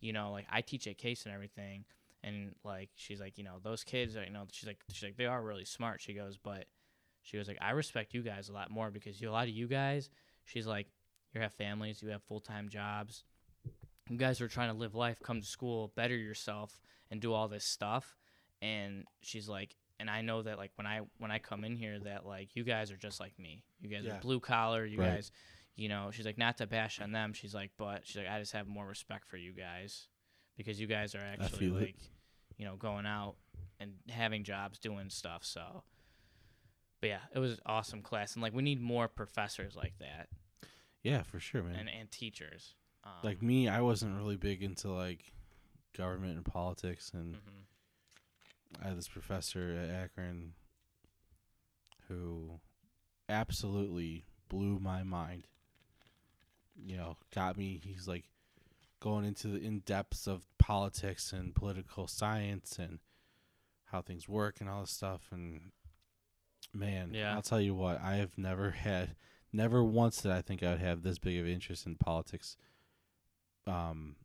you know, like I teach at Case and everything, and like she's like, you know, those kids are, you know, she's like, she's like they are really smart. She goes, but she was like, I respect you guys a lot more because you, a lot of you guys, she's like, you have families, you have full time jobs, you guys are trying to live life, come to school, better yourself, and do all this stuff. And she's like, and I know that like when I when I come in here, that like you guys are just like me. You guys Yeah. are blue collar. You Right. guys, you know, she's like not to bash on them. She's like, but she's like I just have more respect for you guys because you guys are actually feel it. like, you know, going out and having jobs, doing stuff. So, but yeah, it was an awesome class, and like we need more professors like that Yeah, for sure, man. and and teachers. Um, like me, I wasn't really big into like government and politics, and mhm. I had this professor at Akron who absolutely blew my mind. You know, got me. He's like going into the in depths of politics and political science and how things work and all this stuff. And man, Yeah. I'll tell you what, I have never had, never once did I think I would have this big of interest in politics, um,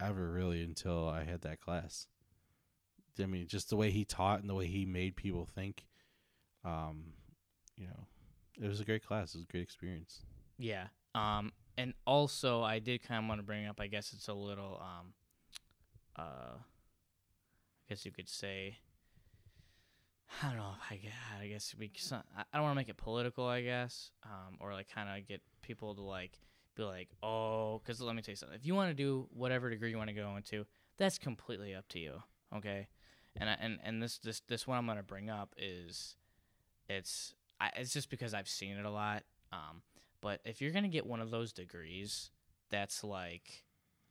ever really until I had that class. I mean, just the way he taught and the way he made people think. Um, you know, it was a great class. It was a great experience. Yeah. Um, and also, I did kind of want to bring up. I guess it's a little. Um, uh, I guess you could say. I don't know. If I guess, I guess we. I don't want to make it political. I guess, um, or like kind of get people to like be like, oh, because let me tell you something. If you want to do whatever degree you want to go into, that's completely up to you. Okay, and I, and and this this this one I'm gonna bring up is, it's I, it's just because I've seen it a lot. Um, but if you're gonna get one of those degrees, that's like,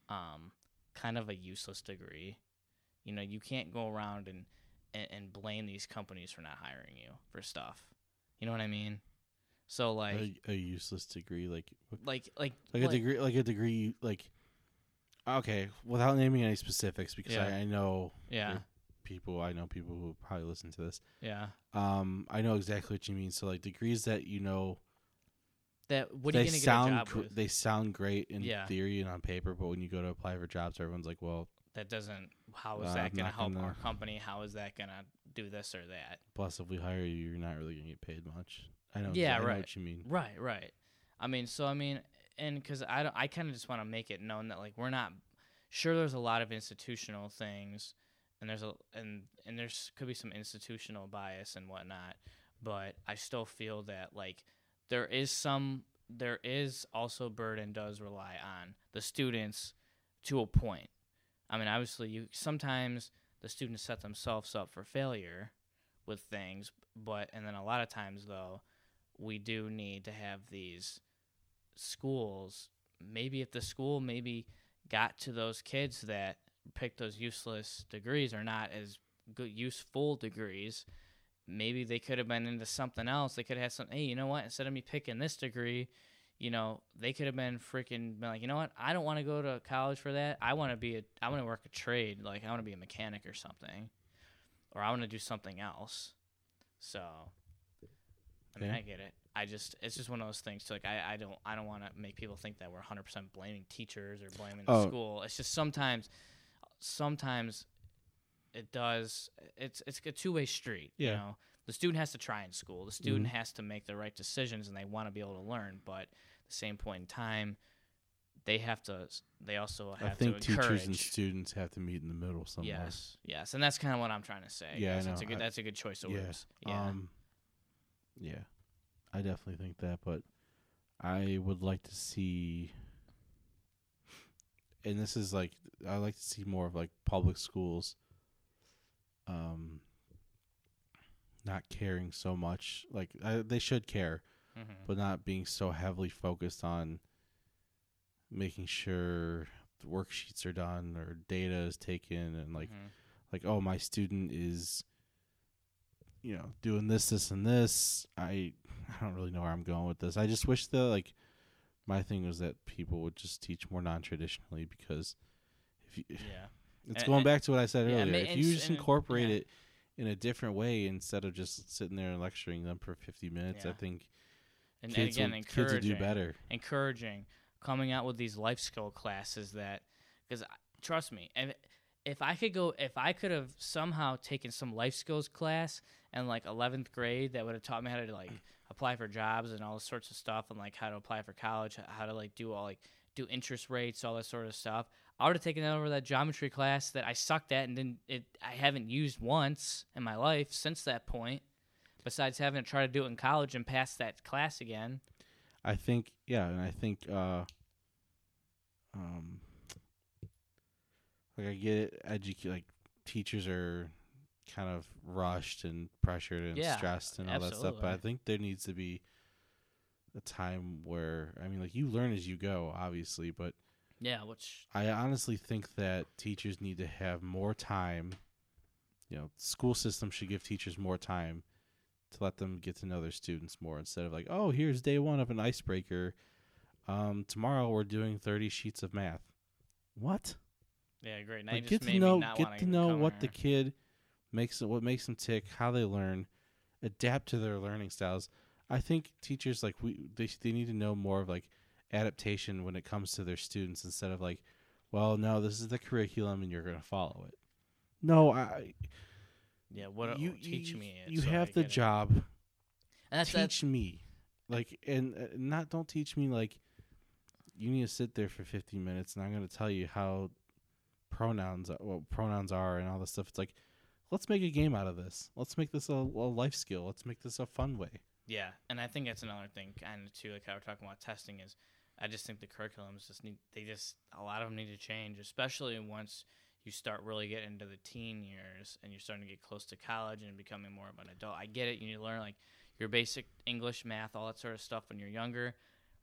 um, kind of a useless degree. You know, you can't go around and, and and blame these companies for not hiring you for stuff. You know what I mean? So like, a, a useless degree, like like, like, like a degree, like a degree, like okay, without naming any specifics, because Yeah. I, I know Yeah, people. I know people who probably listen to this. yeah. Um, I know exactly what you mean. So like degrees that you know That what are they you gonna sound get a job gr- with? they sound great in Yeah. theory and on paper, but when you go to apply for jobs, everyone's like, well, that doesn't. How is Uh, that I'm gonna not help gonna- our company? How is that gonna do this or that? plus if we hire you, you're not really gonna get paid much. I know. Yeah, I know right. what you mean. Right, right. I mean, so I mean, and because I don't, I kind of just want to make it known that like we're not sure. There's a lot of institutional things, and there's a and and there's could be some institutional bias and whatnot, but I still feel that like there is some there is also burden does rely on the students to a point. I mean, obviously, you sometimes the students set themselves up for failure with things, but and then a lot of times though, we do need to have these schools. Maybe if the school maybe got to those kids that picked those useless degrees or not as good useful degrees, maybe they could have been into something else. They could have had some. Hey, you know what? Instead of me picking this degree, you know, they could have been freaking been like, you know what? I don't want to go to college for that. I want to be a. I want to work a trade. Like I want to be a mechanic or something, or I want to do something else. So, I mean, Okay. I get it. I just it's just one of those things. So like I, I don't I don't want to make people think that we're 100 percent blaming teachers or blaming the Oh. school. It's just sometimes sometimes it does. It's it's a two way street. You Yeah. know, the student has to try in school. The student has to make the right decisions, and they want to be able to learn. But at the same point in time, they have to. They also have I think to encourage. teachers and students have to meet in the middle somewhere. Yes, yes, and that's kind of what I'm trying to say. Yeah. That's a good. I- That's a good choice of yeah. words. Yeah. Um, yeah, I definitely think that, but I would like to see, and this is like I like to see more of like public schools, um, not caring so much. Like I, they should care, Mhm. but not being so heavily focused on making sure the worksheets are done or data is taken and like Mhm. like oh my student is you know, doing this, this, and this. I I don't really know where I'm going with this. I just wish the like my thing was that people would just teach more non traditionally because if you, Yeah. it's And- going and- back to what I said yeah, earlier. if you just incorporate yeah. it in a different way instead of just sitting there and lecturing them for 50 minutes, I think And, and again, will, kids will do better. encouraging coming out with these life skill classes that because trust me if, if i could go if i could have somehow taken some life skills class in like 11th grade that would have taught me how to like apply for jobs and all sorts of stuff and like how to apply for college how to like do all like do interest rates all that sort of stuff i would have taken that over that geometry class that i sucked at and didn't it i haven't used once in my life since that point besides having to try to do it in college and pass that class again. I think yeah, and I think uh um like I get it educate like teachers are kind of rushed and pressured and Yeah, stressed and all that stuff, but I think there needs to be a time where I mean like you learn as you go, obviously, but yeah which I honestly think that teachers need to have more time. You know, school system should give teachers more time to let them get to know their students more instead of like, oh, here's day one of an icebreaker. Um, tomorrow we're doing thirty sheets of math. What? Yeah, great. Now Like, get to know get wanna know what the kid makes what makes them tick, how they learn, adapt to their learning styles. I think teachers like we they they need to know more of like adaptation when it comes to their students instead of like, well, no, this is the curriculum and you're going to follow it. No, I Yeah, what you teach you, me it You so I have the it. job. And that's teach me, like, and uh, not don't teach me like you need to sit there for 15 minutes and I'm going to tell you how pronouns are, what pronouns are and all this stuff. It's like let's make a game out of this. Let's make this a, a life skill. Let's make this a fun way. Yeah, and I think that's another thing, kind of too, like how we're talking about testing is, I just think the curriculums just need they just a lot of them need to change, especially once you start really getting into the teen years and you're starting to get close to college and becoming more of an adult. I get it, you need to learn like your basic English, math, all that sort of stuff when you're younger.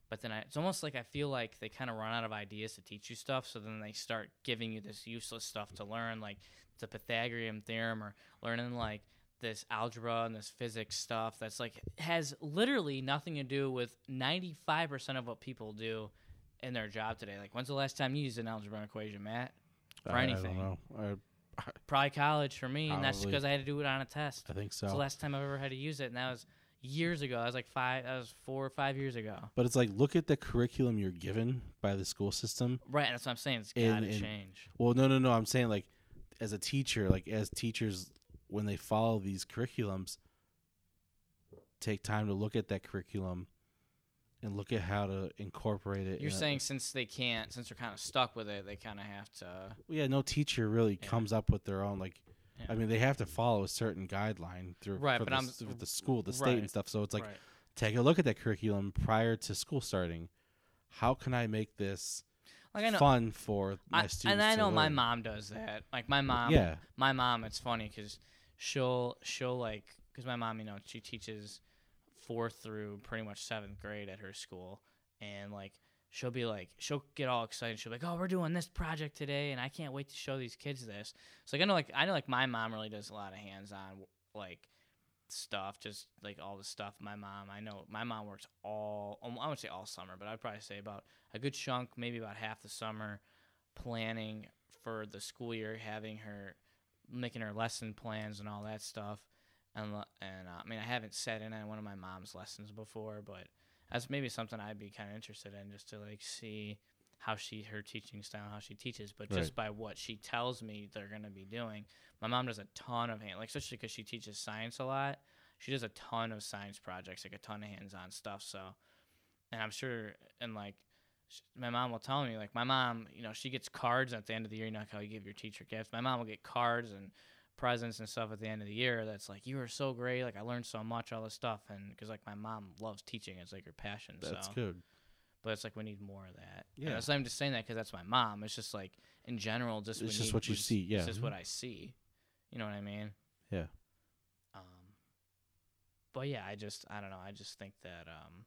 But then I, it's almost like I feel like they kind of run out of ideas to teach you stuff, so then they start giving you this useless stuff to learn, like the Pythagorean theorem or learning like this algebra and this physics stuff that's like has literally nothing to do with 95% of what people do in their job today. Like, when's the last time you used an algebra equation, Matt? For I, anything. I don't know. I, Probably college for me, and that's because I had to do it on a test. I think so. It's the last time I've ever had to use it, and that was years ago. That was like five, that was four or five years ago. but it's like look at the curriculum you're given by the school system. Right, and that's what I'm saying. It's got to change. Well, no, no, no. I'm saying like as a teacher, like as teachers, when they follow these curriculums, take time to look at that curriculum and look at how to incorporate it. You're in a- saying since they can't, since they're kind of stuck with it, they kind of have to. Well, yeah, no teacher really Yeah. comes up with their own like. Yeah. I mean, they have to follow a certain guideline through Right, but the, I'm- with the school, the state, right, and stuff. So it's like right. take a look at that curriculum prior to school starting. How can I make this Like I know, fun for my I, students? and I know my mom does that. Like my mom, Yeah, my mom. It's funny because she'll she'll like because my mom, you know, she teaches fourth through pretty much seventh grade at her school, and like she'll be like she'll get all excited. She'll be like, "Oh, we're doing this project today, and I can't wait to show these kids this." So like I know like I know like my mom really does a lot of hands on like stuff, just like all the stuff. My mom, I know my mom works all I would say all summer, but I'd probably say about a good chunk, maybe about half the summer, planning for the school year, having her making her lesson plans and all that stuff. And and uh, I mean, I haven't sat in on one of my mom's lessons before, but that's maybe something I'd be kind of interested in, just to like see how she her teaching style, how she teaches. But just by what she tells me they're gonna be doing, my mom does a ton of hand, like especially because she teaches science a lot. She does a ton of science projects, like a ton of hands-on stuff. So, and I'm sure, and like my mom will tell me like my mom you know she gets cards at the end of the year you know like how you give your teacher gifts my mom will get cards and presents and stuff at the end of the year that's like you were so great like i learned so much all this stuff and because like my mom loves teaching it's like her passion that's so good. but it's like we need more of that Yeah. so i'm just saying that because that's my mom it's just like in general just It's just need- what you just- see, yeah. it's just what i see you know what i mean Yeah. um but yeah i just i don't know i just think that um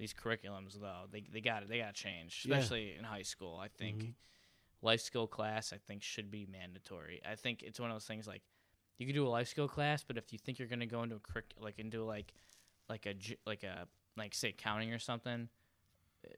these curriculums though they they got they got to change Yeah. especially in high school i think Mhm. life skill class i think should be mandatory i think it's one of those things like you could do a life skill class, but if you think you're gonna go into a curric- like into like like a like a like say accounting or something,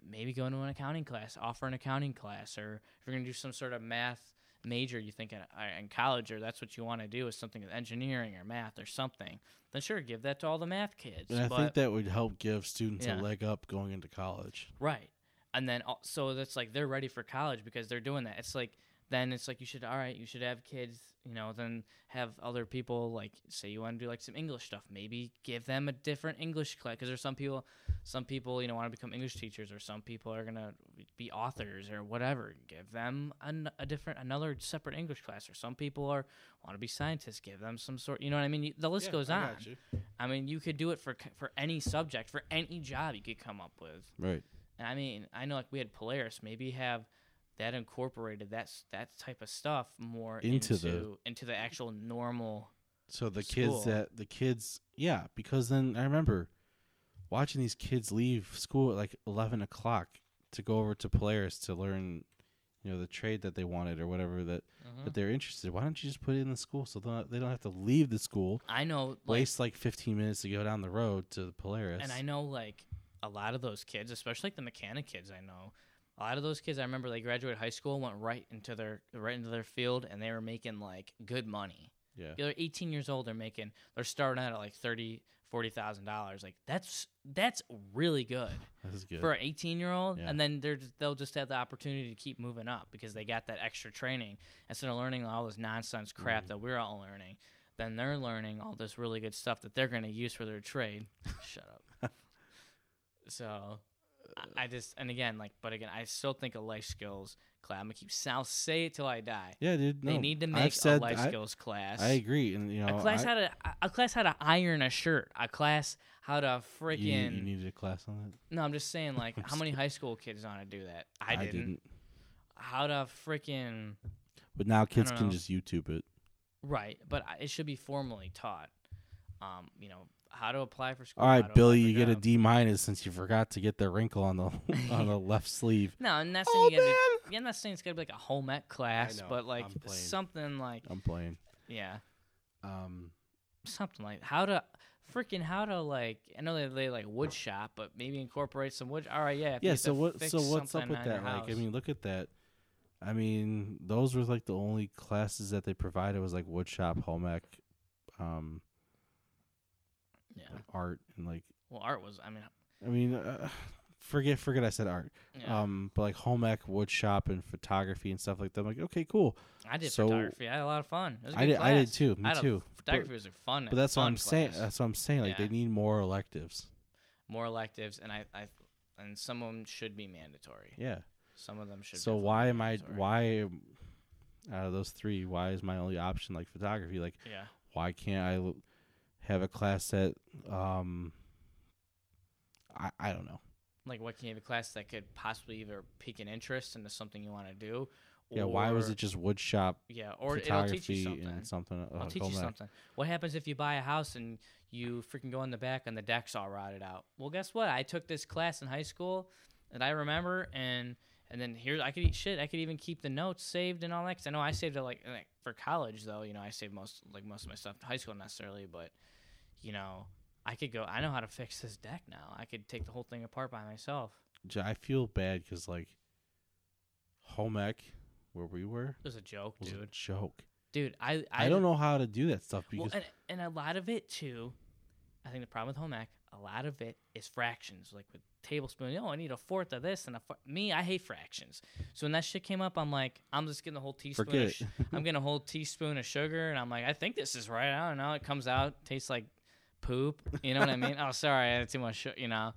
maybe go into an accounting class, offer an accounting class, or if you're gonna do some sort of math major, you think in, uh, in college or that's what you want to do is something with engineering or math or something, then sure, give that to all the math kids. And I but, think that would help give students Yeah. a leg up going into college. Right. And then so that's like they're ready for college because they're doing that. It's like then it's like you should all right, you should have kids, you know, then have other people like say you want to do like some English stuff, maybe give them a different English class because there's some people some people, you know, want to become English teachers or some people are going to be authors or whatever. Give them an, a different another separate English class or some people are want to be scientists, give them some sort, you know what I mean? The list goes on. I mean, you could do it for for any subject, for any job you could come up with. Right. And I mean, I know like we had Polaris, maybe have that incorporated that's that type of stuff more Into into the- into the actual normal. So the School. kids that the kids, yeah, because then I remember watching these kids leave school at like eleven o'clock to go over to Polaris to learn, you know, the trade that they wanted or whatever that Mm-hmm. that they're interested. Why don't you just put it in the school so they don't, they don't have to leave the school, I know, like, waste like fifteen minutes to go down the road to the Polaris. and I know like a lot of those kids, especially like the mechanic kids, I know. A lot of those kids, I remember they graduated high school, went right into their right into their field, and they were making like good money. yeah, They're 18 years old. They're making. They're starting out at like thirty, forty thousand dollars. Like that's that's really good. this is good. for an 18 year old Yeah. and then they're just, they'll just have the opportunity to keep moving up because they got that extra training instead of learning all this nonsense Mm-hmm. crap that we're all learning then they're learning all this really good stuff that they're going to use for their trade shut up so I, I just and again like but again i still think a life skills class i'm gonna keep i'll say it till i die yeah, dude. they need to I've make a said life I, skills class I agree, and you know, a class I, how to a class how to iron a shirt a class how to freaking you needed a class on that. no, I'm just saying, like, how many high school kids want to do that? I, didn't. How to freaking But now kids can know. just YouTube it. right, but it should be formally taught. Um, you know how to apply for school. All right, Billy, you get a jobs. Minus since you forgot to get the wrinkle on the on the left sleeve. No, I'm not saying Oh you gotta. man, Be, yeah, I'm not saying it's gotta be like a home ec class, know, but like something like I'm playing. yeah, Um, something like how to freaking how to like. I know they, they like wood shop, but maybe incorporate some wood. All right, yeah. yeah. So what? So what's up with that? Like, I mean, look at that. I mean, those were like the only classes that they provided was like wood shop, home ec, um, yeah. like art, and like Well, art was. I mean, I mean, uh, forget forget I said art. yeah. Um, but like home ec, wood shop, and photography and stuff like that. I'm like, okay, cool. I did so- photography. I had a lot of fun. It was a I did, I did too. Me I had a- too. Photography was a fun. But that's what I'm saying. That's what I'm saying. Like Yeah. they need more electives. More electives, and I, I, and some of them should be mandatory. Yeah. Some of them should. So why am I? Why out of those three? Why is my only option like photography? Like Yeah. why can't I have a class that um I I don't know. Like, what can you have a class that could possibly either pique an interest into something you want to do? Yeah, why was it just wood shop Yeah, or it'll teach you photography something. and something? Uh, I'll teach you ec? something. What happens if you buy a house and you freaking go in the back and the deck's all rotted out? Well, guess what? I took this class in high school and I remember, and and then here I could eat shit. I could even keep the notes saved and all that. Cause I know I saved it like, like for college though. You know, I saved most like most of my stuff. High school necessarily, but you know, I could go. I know how to fix this deck now. I could take the whole thing apart by myself. I feel bad because like home ec where we were It was a joke, was a dude. joke. Dude, I I, don't know how to do that stuff Well, because and, and a lot of it too, I think the problem with home ec, a lot of it is fractions. Like with tablespoon, oh, I need a fourth of this and a four. me. I hate fractions. So when that shit came up, I'm like, I'm just getting a whole teaspoon. Forget Of sh- I'm getting a whole teaspoon of sugar, and I'm like, I think this is right. I don't know. It comes out tastes like poop. You know what I mean? Oh, sorry, I had too much. Sugar, you know,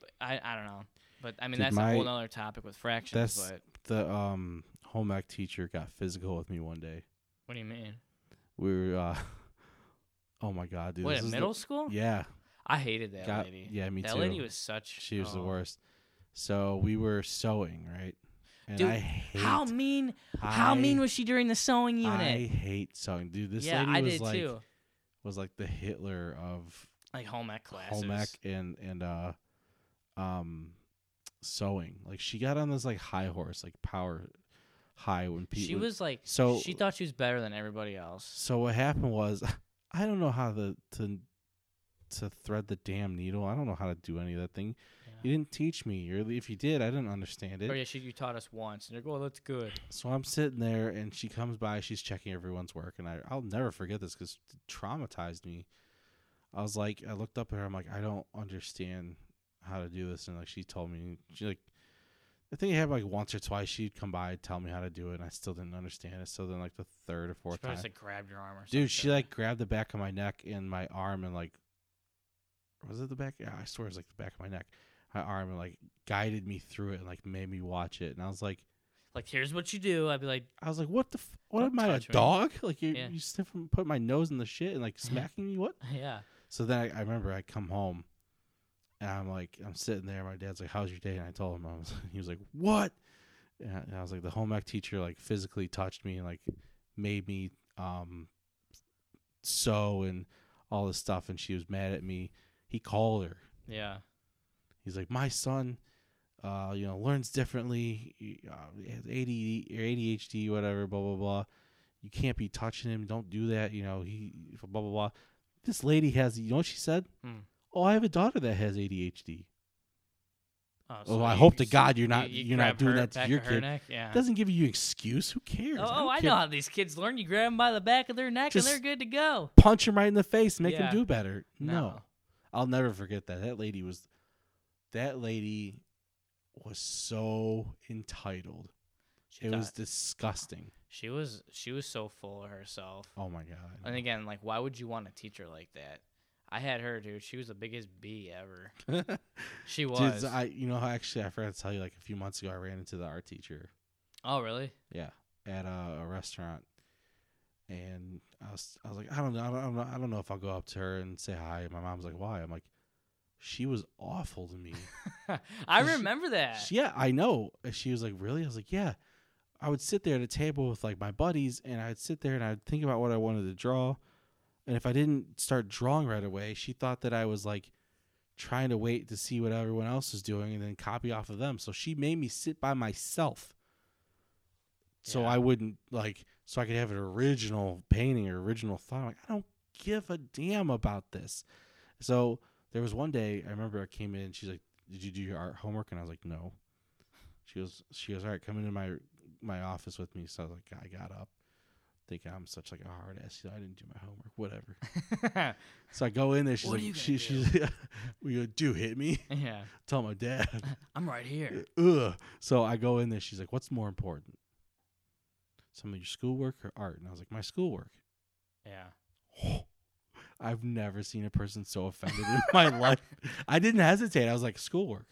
but I I don't know. But I mean, Dude, that's my- a whole other topic with fractions. That's- but the um home ec teacher got physical with me one day. what do you mean? We were uh oh my god, dude. what at is the- middle school? yeah, I hated that got lady. yeah, me that too. lady was such. she was the oh. worst. So we were sewing, right? And Dude, I hate How mean? How mean was she during the sewing unit? I hate sewing, dude. This yeah, lady I was did like too. was like the Hitler of Like home ec classes. home ec and and uh um sewing. Like she got on this like high horse, like power high when people. She was like, so- she thought she was better than everybody else. So what happened was, I don't know how to to to thread the damn needle. I don't know how to do any of that thing. You didn't teach me. Or if you did, I didn't understand it. Oh yeah, she you taught us once, and they're going, oh, that's good. So I'm sitting there, and she comes by. She's checking everyone's work, and I I'll never forget this because it traumatized me. I was like, I looked up at her. I'm like, I don't understand how to do this, and like she told me, she like, I think it happened like once or twice. She'd come by and tell me how to do it, and I still didn't understand it. So then like the third or fourth probably time, just, like grabbed your arm or something. dude, she like grabbed the back of my neck and my arm and like, was it the back? Yeah, I swear it was like the back of my neck, my arm, and like guided me through it and like made me watch it, and I was like. like, here's what you do. I'd be like, I was like, "What the? F- what am I, a me. dog? Like you, Yeah. you sniffing, put my nose in the shit and like smacking me? What?" yeah, So then I, I remember I come home, and I'm like, I'm sitting there. My dad's like, "How's your day?" And I told him, I was, he was like, "What?" And I was like, the home ec teacher like physically touched me and like made me um sew and all this stuff, and she was mad at me. He called her. yeah. He's like, my son, uh, you know, learns differently. Uh, has ADD or ADHD, whatever, blah blah blah. You can't be touching him. Don't do that. You know, he blah blah blah. This lady has. You know what she said? Hmm. Oh, I have a daughter that has ADHD. Oh, Oh, I you- hope to God you're not- you you're not doing that to your kid. neck? Yeah. Doesn't give you an excuse. Who cares? Oh, don't oh, I know how these kids learn. You grab them by the back of their neck Just- and they're good to go. Punch him right in the face. Make Yeah. him do better. No. No. I'll never forget that. That lady was. That lady was so entitled. She It thought- was disgusting. She was she was so full of herself. Oh my god. And again, like, why would you want a teacher like that? I had her, dude. She was the biggest bee ever. She was. Dude, I you know how actually I forgot to tell you like a few months ago I ran into the art teacher. oh, really? Yeah, at a, a restaurant, and I was I was like I don't know I don't know I don't know if I'll go up to her and say hi. My mom's like why? I'm like she was awful to me. I She- remember that. She- yeah, I know. And she was like really? I was like yeah. I would sit there at a table with like my buddies, and I'd sit there and I'd think about what I wanted to draw. And if I didn't start drawing right away, she thought that I was like trying to wait to see what everyone else was doing and then copy off of them. So she made me sit by myself. So Yeah. I wouldn't like so I could have an original painting or original thought. I'm like, I don't give a damn about this. So there was one day I remember I came in, she's like, Did you do your art homework? And I was like, No. She goes she goes, All right, come into my my office with me. So I was like, I got up. Thinking I'm such like a hard ass. You know, I didn't do my homework, whatever. So I go in there. She's What are like, you she, gonna she's, we go, do hit me. yeah. Tell my dad. I'm right here. Ugh. So I go in there. She's like, what's more important? Some of your schoolwork or art? And I was like, my schoolwork. Yeah. I've never seen a person so offended in my life. I didn't hesitate. I was like, schoolwork.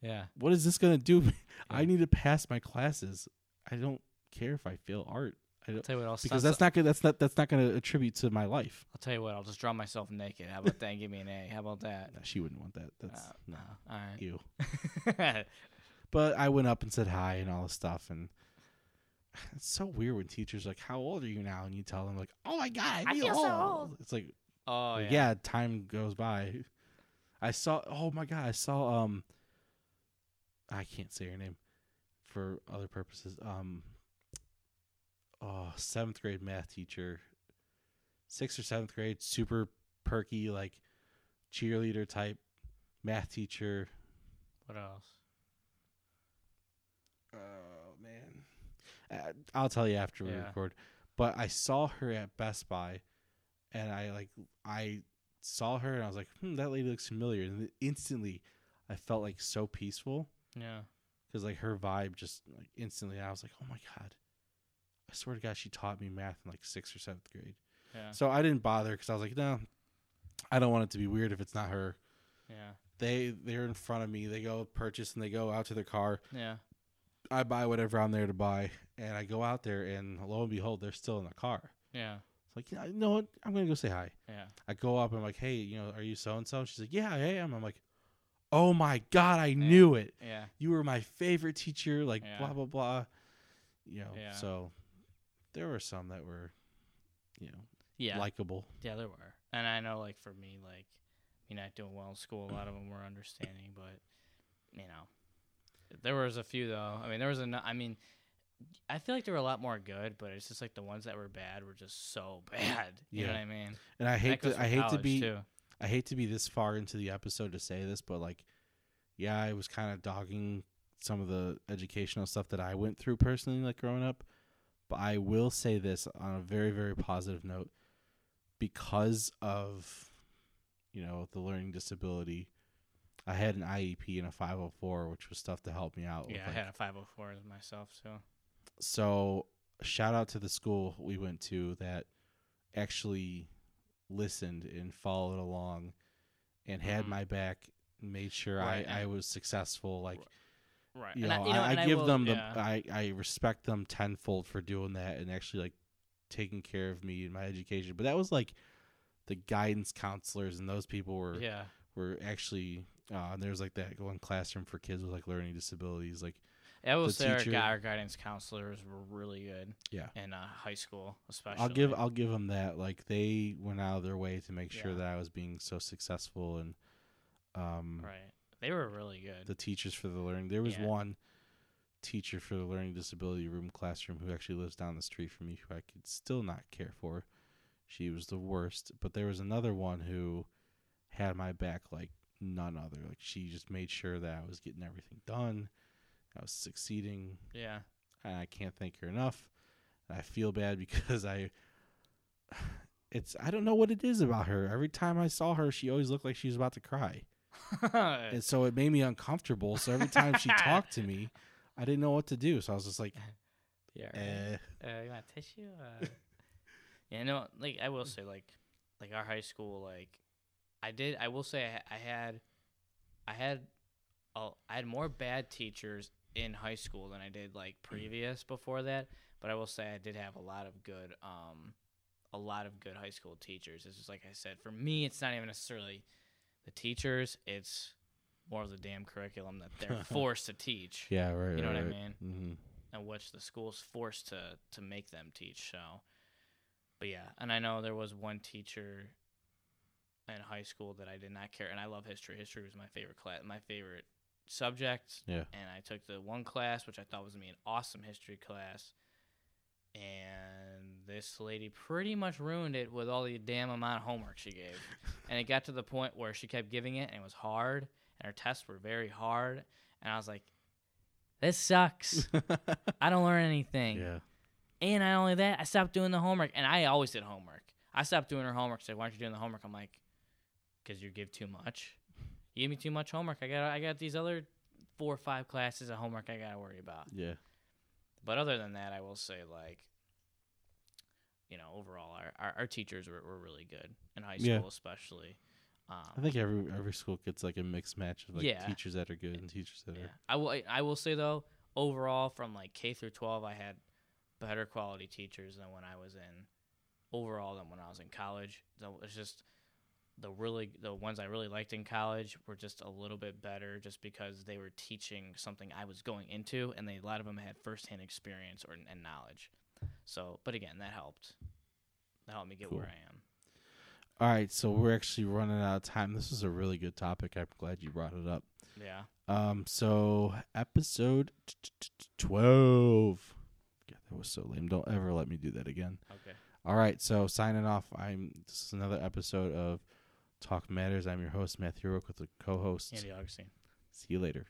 Yeah. What is this gonna do? I need to pass my classes. I don't care if I fail art. I I'll don't, tell you what. I'll because that's not good. That's not that's not gonna attribute to my life. I'll tell you what. I'll just draw myself naked. How about that? and Give me an A. How about that? No, she wouldn't want that. That's Uh, no, All you. But I went up and said hi and all this stuff, and it's so weird when teachers are like, "How old are you now?" and you tell them like, "Oh my god, I, I feel, feel so old." old. It's like, oh like, yeah. yeah. time goes by. I saw. Oh my god, I saw. Um, I can't say her name for other purposes. Um, oh, seventh grade math teacher, sixth or seventh grade, super perky, like cheerleader type math teacher. What else? Man, uh, I'll tell you after we Yeah. record. But I saw her at Best Buy, and I like I saw her and I was like, hmm, that lady looks familiar. And instantly, I felt like so peaceful Yeah. because like her vibe just like instantly. I was like, oh my god, I swear to God, she taught me math in like sixth or seventh grade. Yeah. So I didn't bother because I was like, no, I don't want it to be weird if it's not her. Yeah. They they're in front of me. They go purchase and they go out to their car. Yeah. I buy whatever I'm there to buy, and I go out there, and lo and behold, they're still in the car. Yeah. It's like, yeah, you know what? I'm gonna go say hi. Yeah. I go up, and I'm like, hey, you know, are you so and so? She's like, yeah, I am. I'm like, oh my god, I knew it. Yeah. You were my favorite teacher. Like, Yeah. blah blah blah. You know, Yeah. so there were some that were, you know, Yeah. likable. yeah, there were. And I know, like, for me, like, me not doing well in school, a lot of them were understanding, but, you know, there was a few, though. I mean, there was a, I mean, I feel like there were a lot more good, but it's just like the ones that were bad were just so bad. You know Yeah. what I mean? And I hate goes to I hate to be too. I hate to be this far into the episode to say this, but like, yeah, I was kind of dogging some of the educational stuff that I went through personally, like growing up. But I will say this on a very, very positive note because of, you know, the learning disability. I had an IEP and a 504, which was stuff to help me out. with, Yeah, I like, had a 504 myself, so so shout out to the school we went to that actually listened and followed along and had Mhm. my back made sure Right, I, I was successful like right. you And know, I, you know, I, I give will- them the yeah. I, I respect them tenfold for doing that and actually like taking care of me and my education but that was like the guidance counselors and those people were yeah. were actually uh, and there's like that one classroom for kids with like learning disabilities like I will say our, gu- our guidance counselors were really good. Yeah. In uh, high school, especially. I'll give I'll give them that. Like they went out of their way to make sure Yeah. that I was being so successful, and um, Right. They were really good. the teachers for the learning. There was Yeah. one teacher for the learning disability room classroom who actually lives down the street from me, who I could still not care for. She was the worst, but there was another one who had my back like none other. Like she just made sure that I was getting everything done, I was succeeding, yeah. and I can't thank her enough. And I feel bad because I it's I don't know what it is about her. Every time I saw her, she always looked like she was about to cry. And so it made me uncomfortable. So every time she talked to me, I didn't know what to do. So I was just like, yeah. eh. Uh, you want tissue? Uh, yeah, no, like I will say, like, like our high school, like, I did. I will say, I, ha- I had, I had, a, I had more bad teachers in high school than I did like previous before that. But I will say, I did have a lot of good, um, a lot of good high school teachers. It's just like I said, for me, it's not even necessarily the teachers; it's more of the damn curriculum that they're forced to teach yeah, right. You know right, what I right. mean? hmm and which the school's forced to to make them teach. So, but yeah, and I know there was one teacher in high school that I did not care, and I love history. History was my favorite class, my favorite subject. Yeah. And I took the one class which I thought was gonna be an awesome history class, and this lady pretty much ruined it with all the damn amount of homework she gave, and it got to the point where she kept giving it, and it was hard, and her tests were very hard, and I was like. This sucks. I don't learn anything. yeah. And not only that, I stopped doing the homework, and I always did homework. I stopped doing her homework. Said, "Why aren't you doing the homework?" I'm like, "Cause you give too much. You give me too much homework. I got I got these other four or five classes of homework I gotta worry about." Yeah. But other than that, I will say like, you know, overall, our our, our teachers were, were really good in high school, Yeah. especially. Um, I think every every school gets like a mixed match of like Yeah. teachers that are good and teachers that Yeah. are I will. I will say though, overall, from like K through twelve, I had better quality teachers than when I was in overall than when I was in college. So it's just the really the ones I really liked in college were just a little bit better, just because they were teaching something I was going into, and they a lot of them had firsthand experience or and knowledge. So, but again, that helped. That helped me get Cool. where I am. All right, so we're actually running out of time. This is a really good topic. I'm glad you brought it up. Yeah. Um, so episode t- t- t- twelve. God, that was so lame. Don't ever let me do that again. Okay. All right, so signing off. I'm. This is another episode of Talk Matters. I'm your host Matthew Rook with the co-host. Andy Augustine. See you later.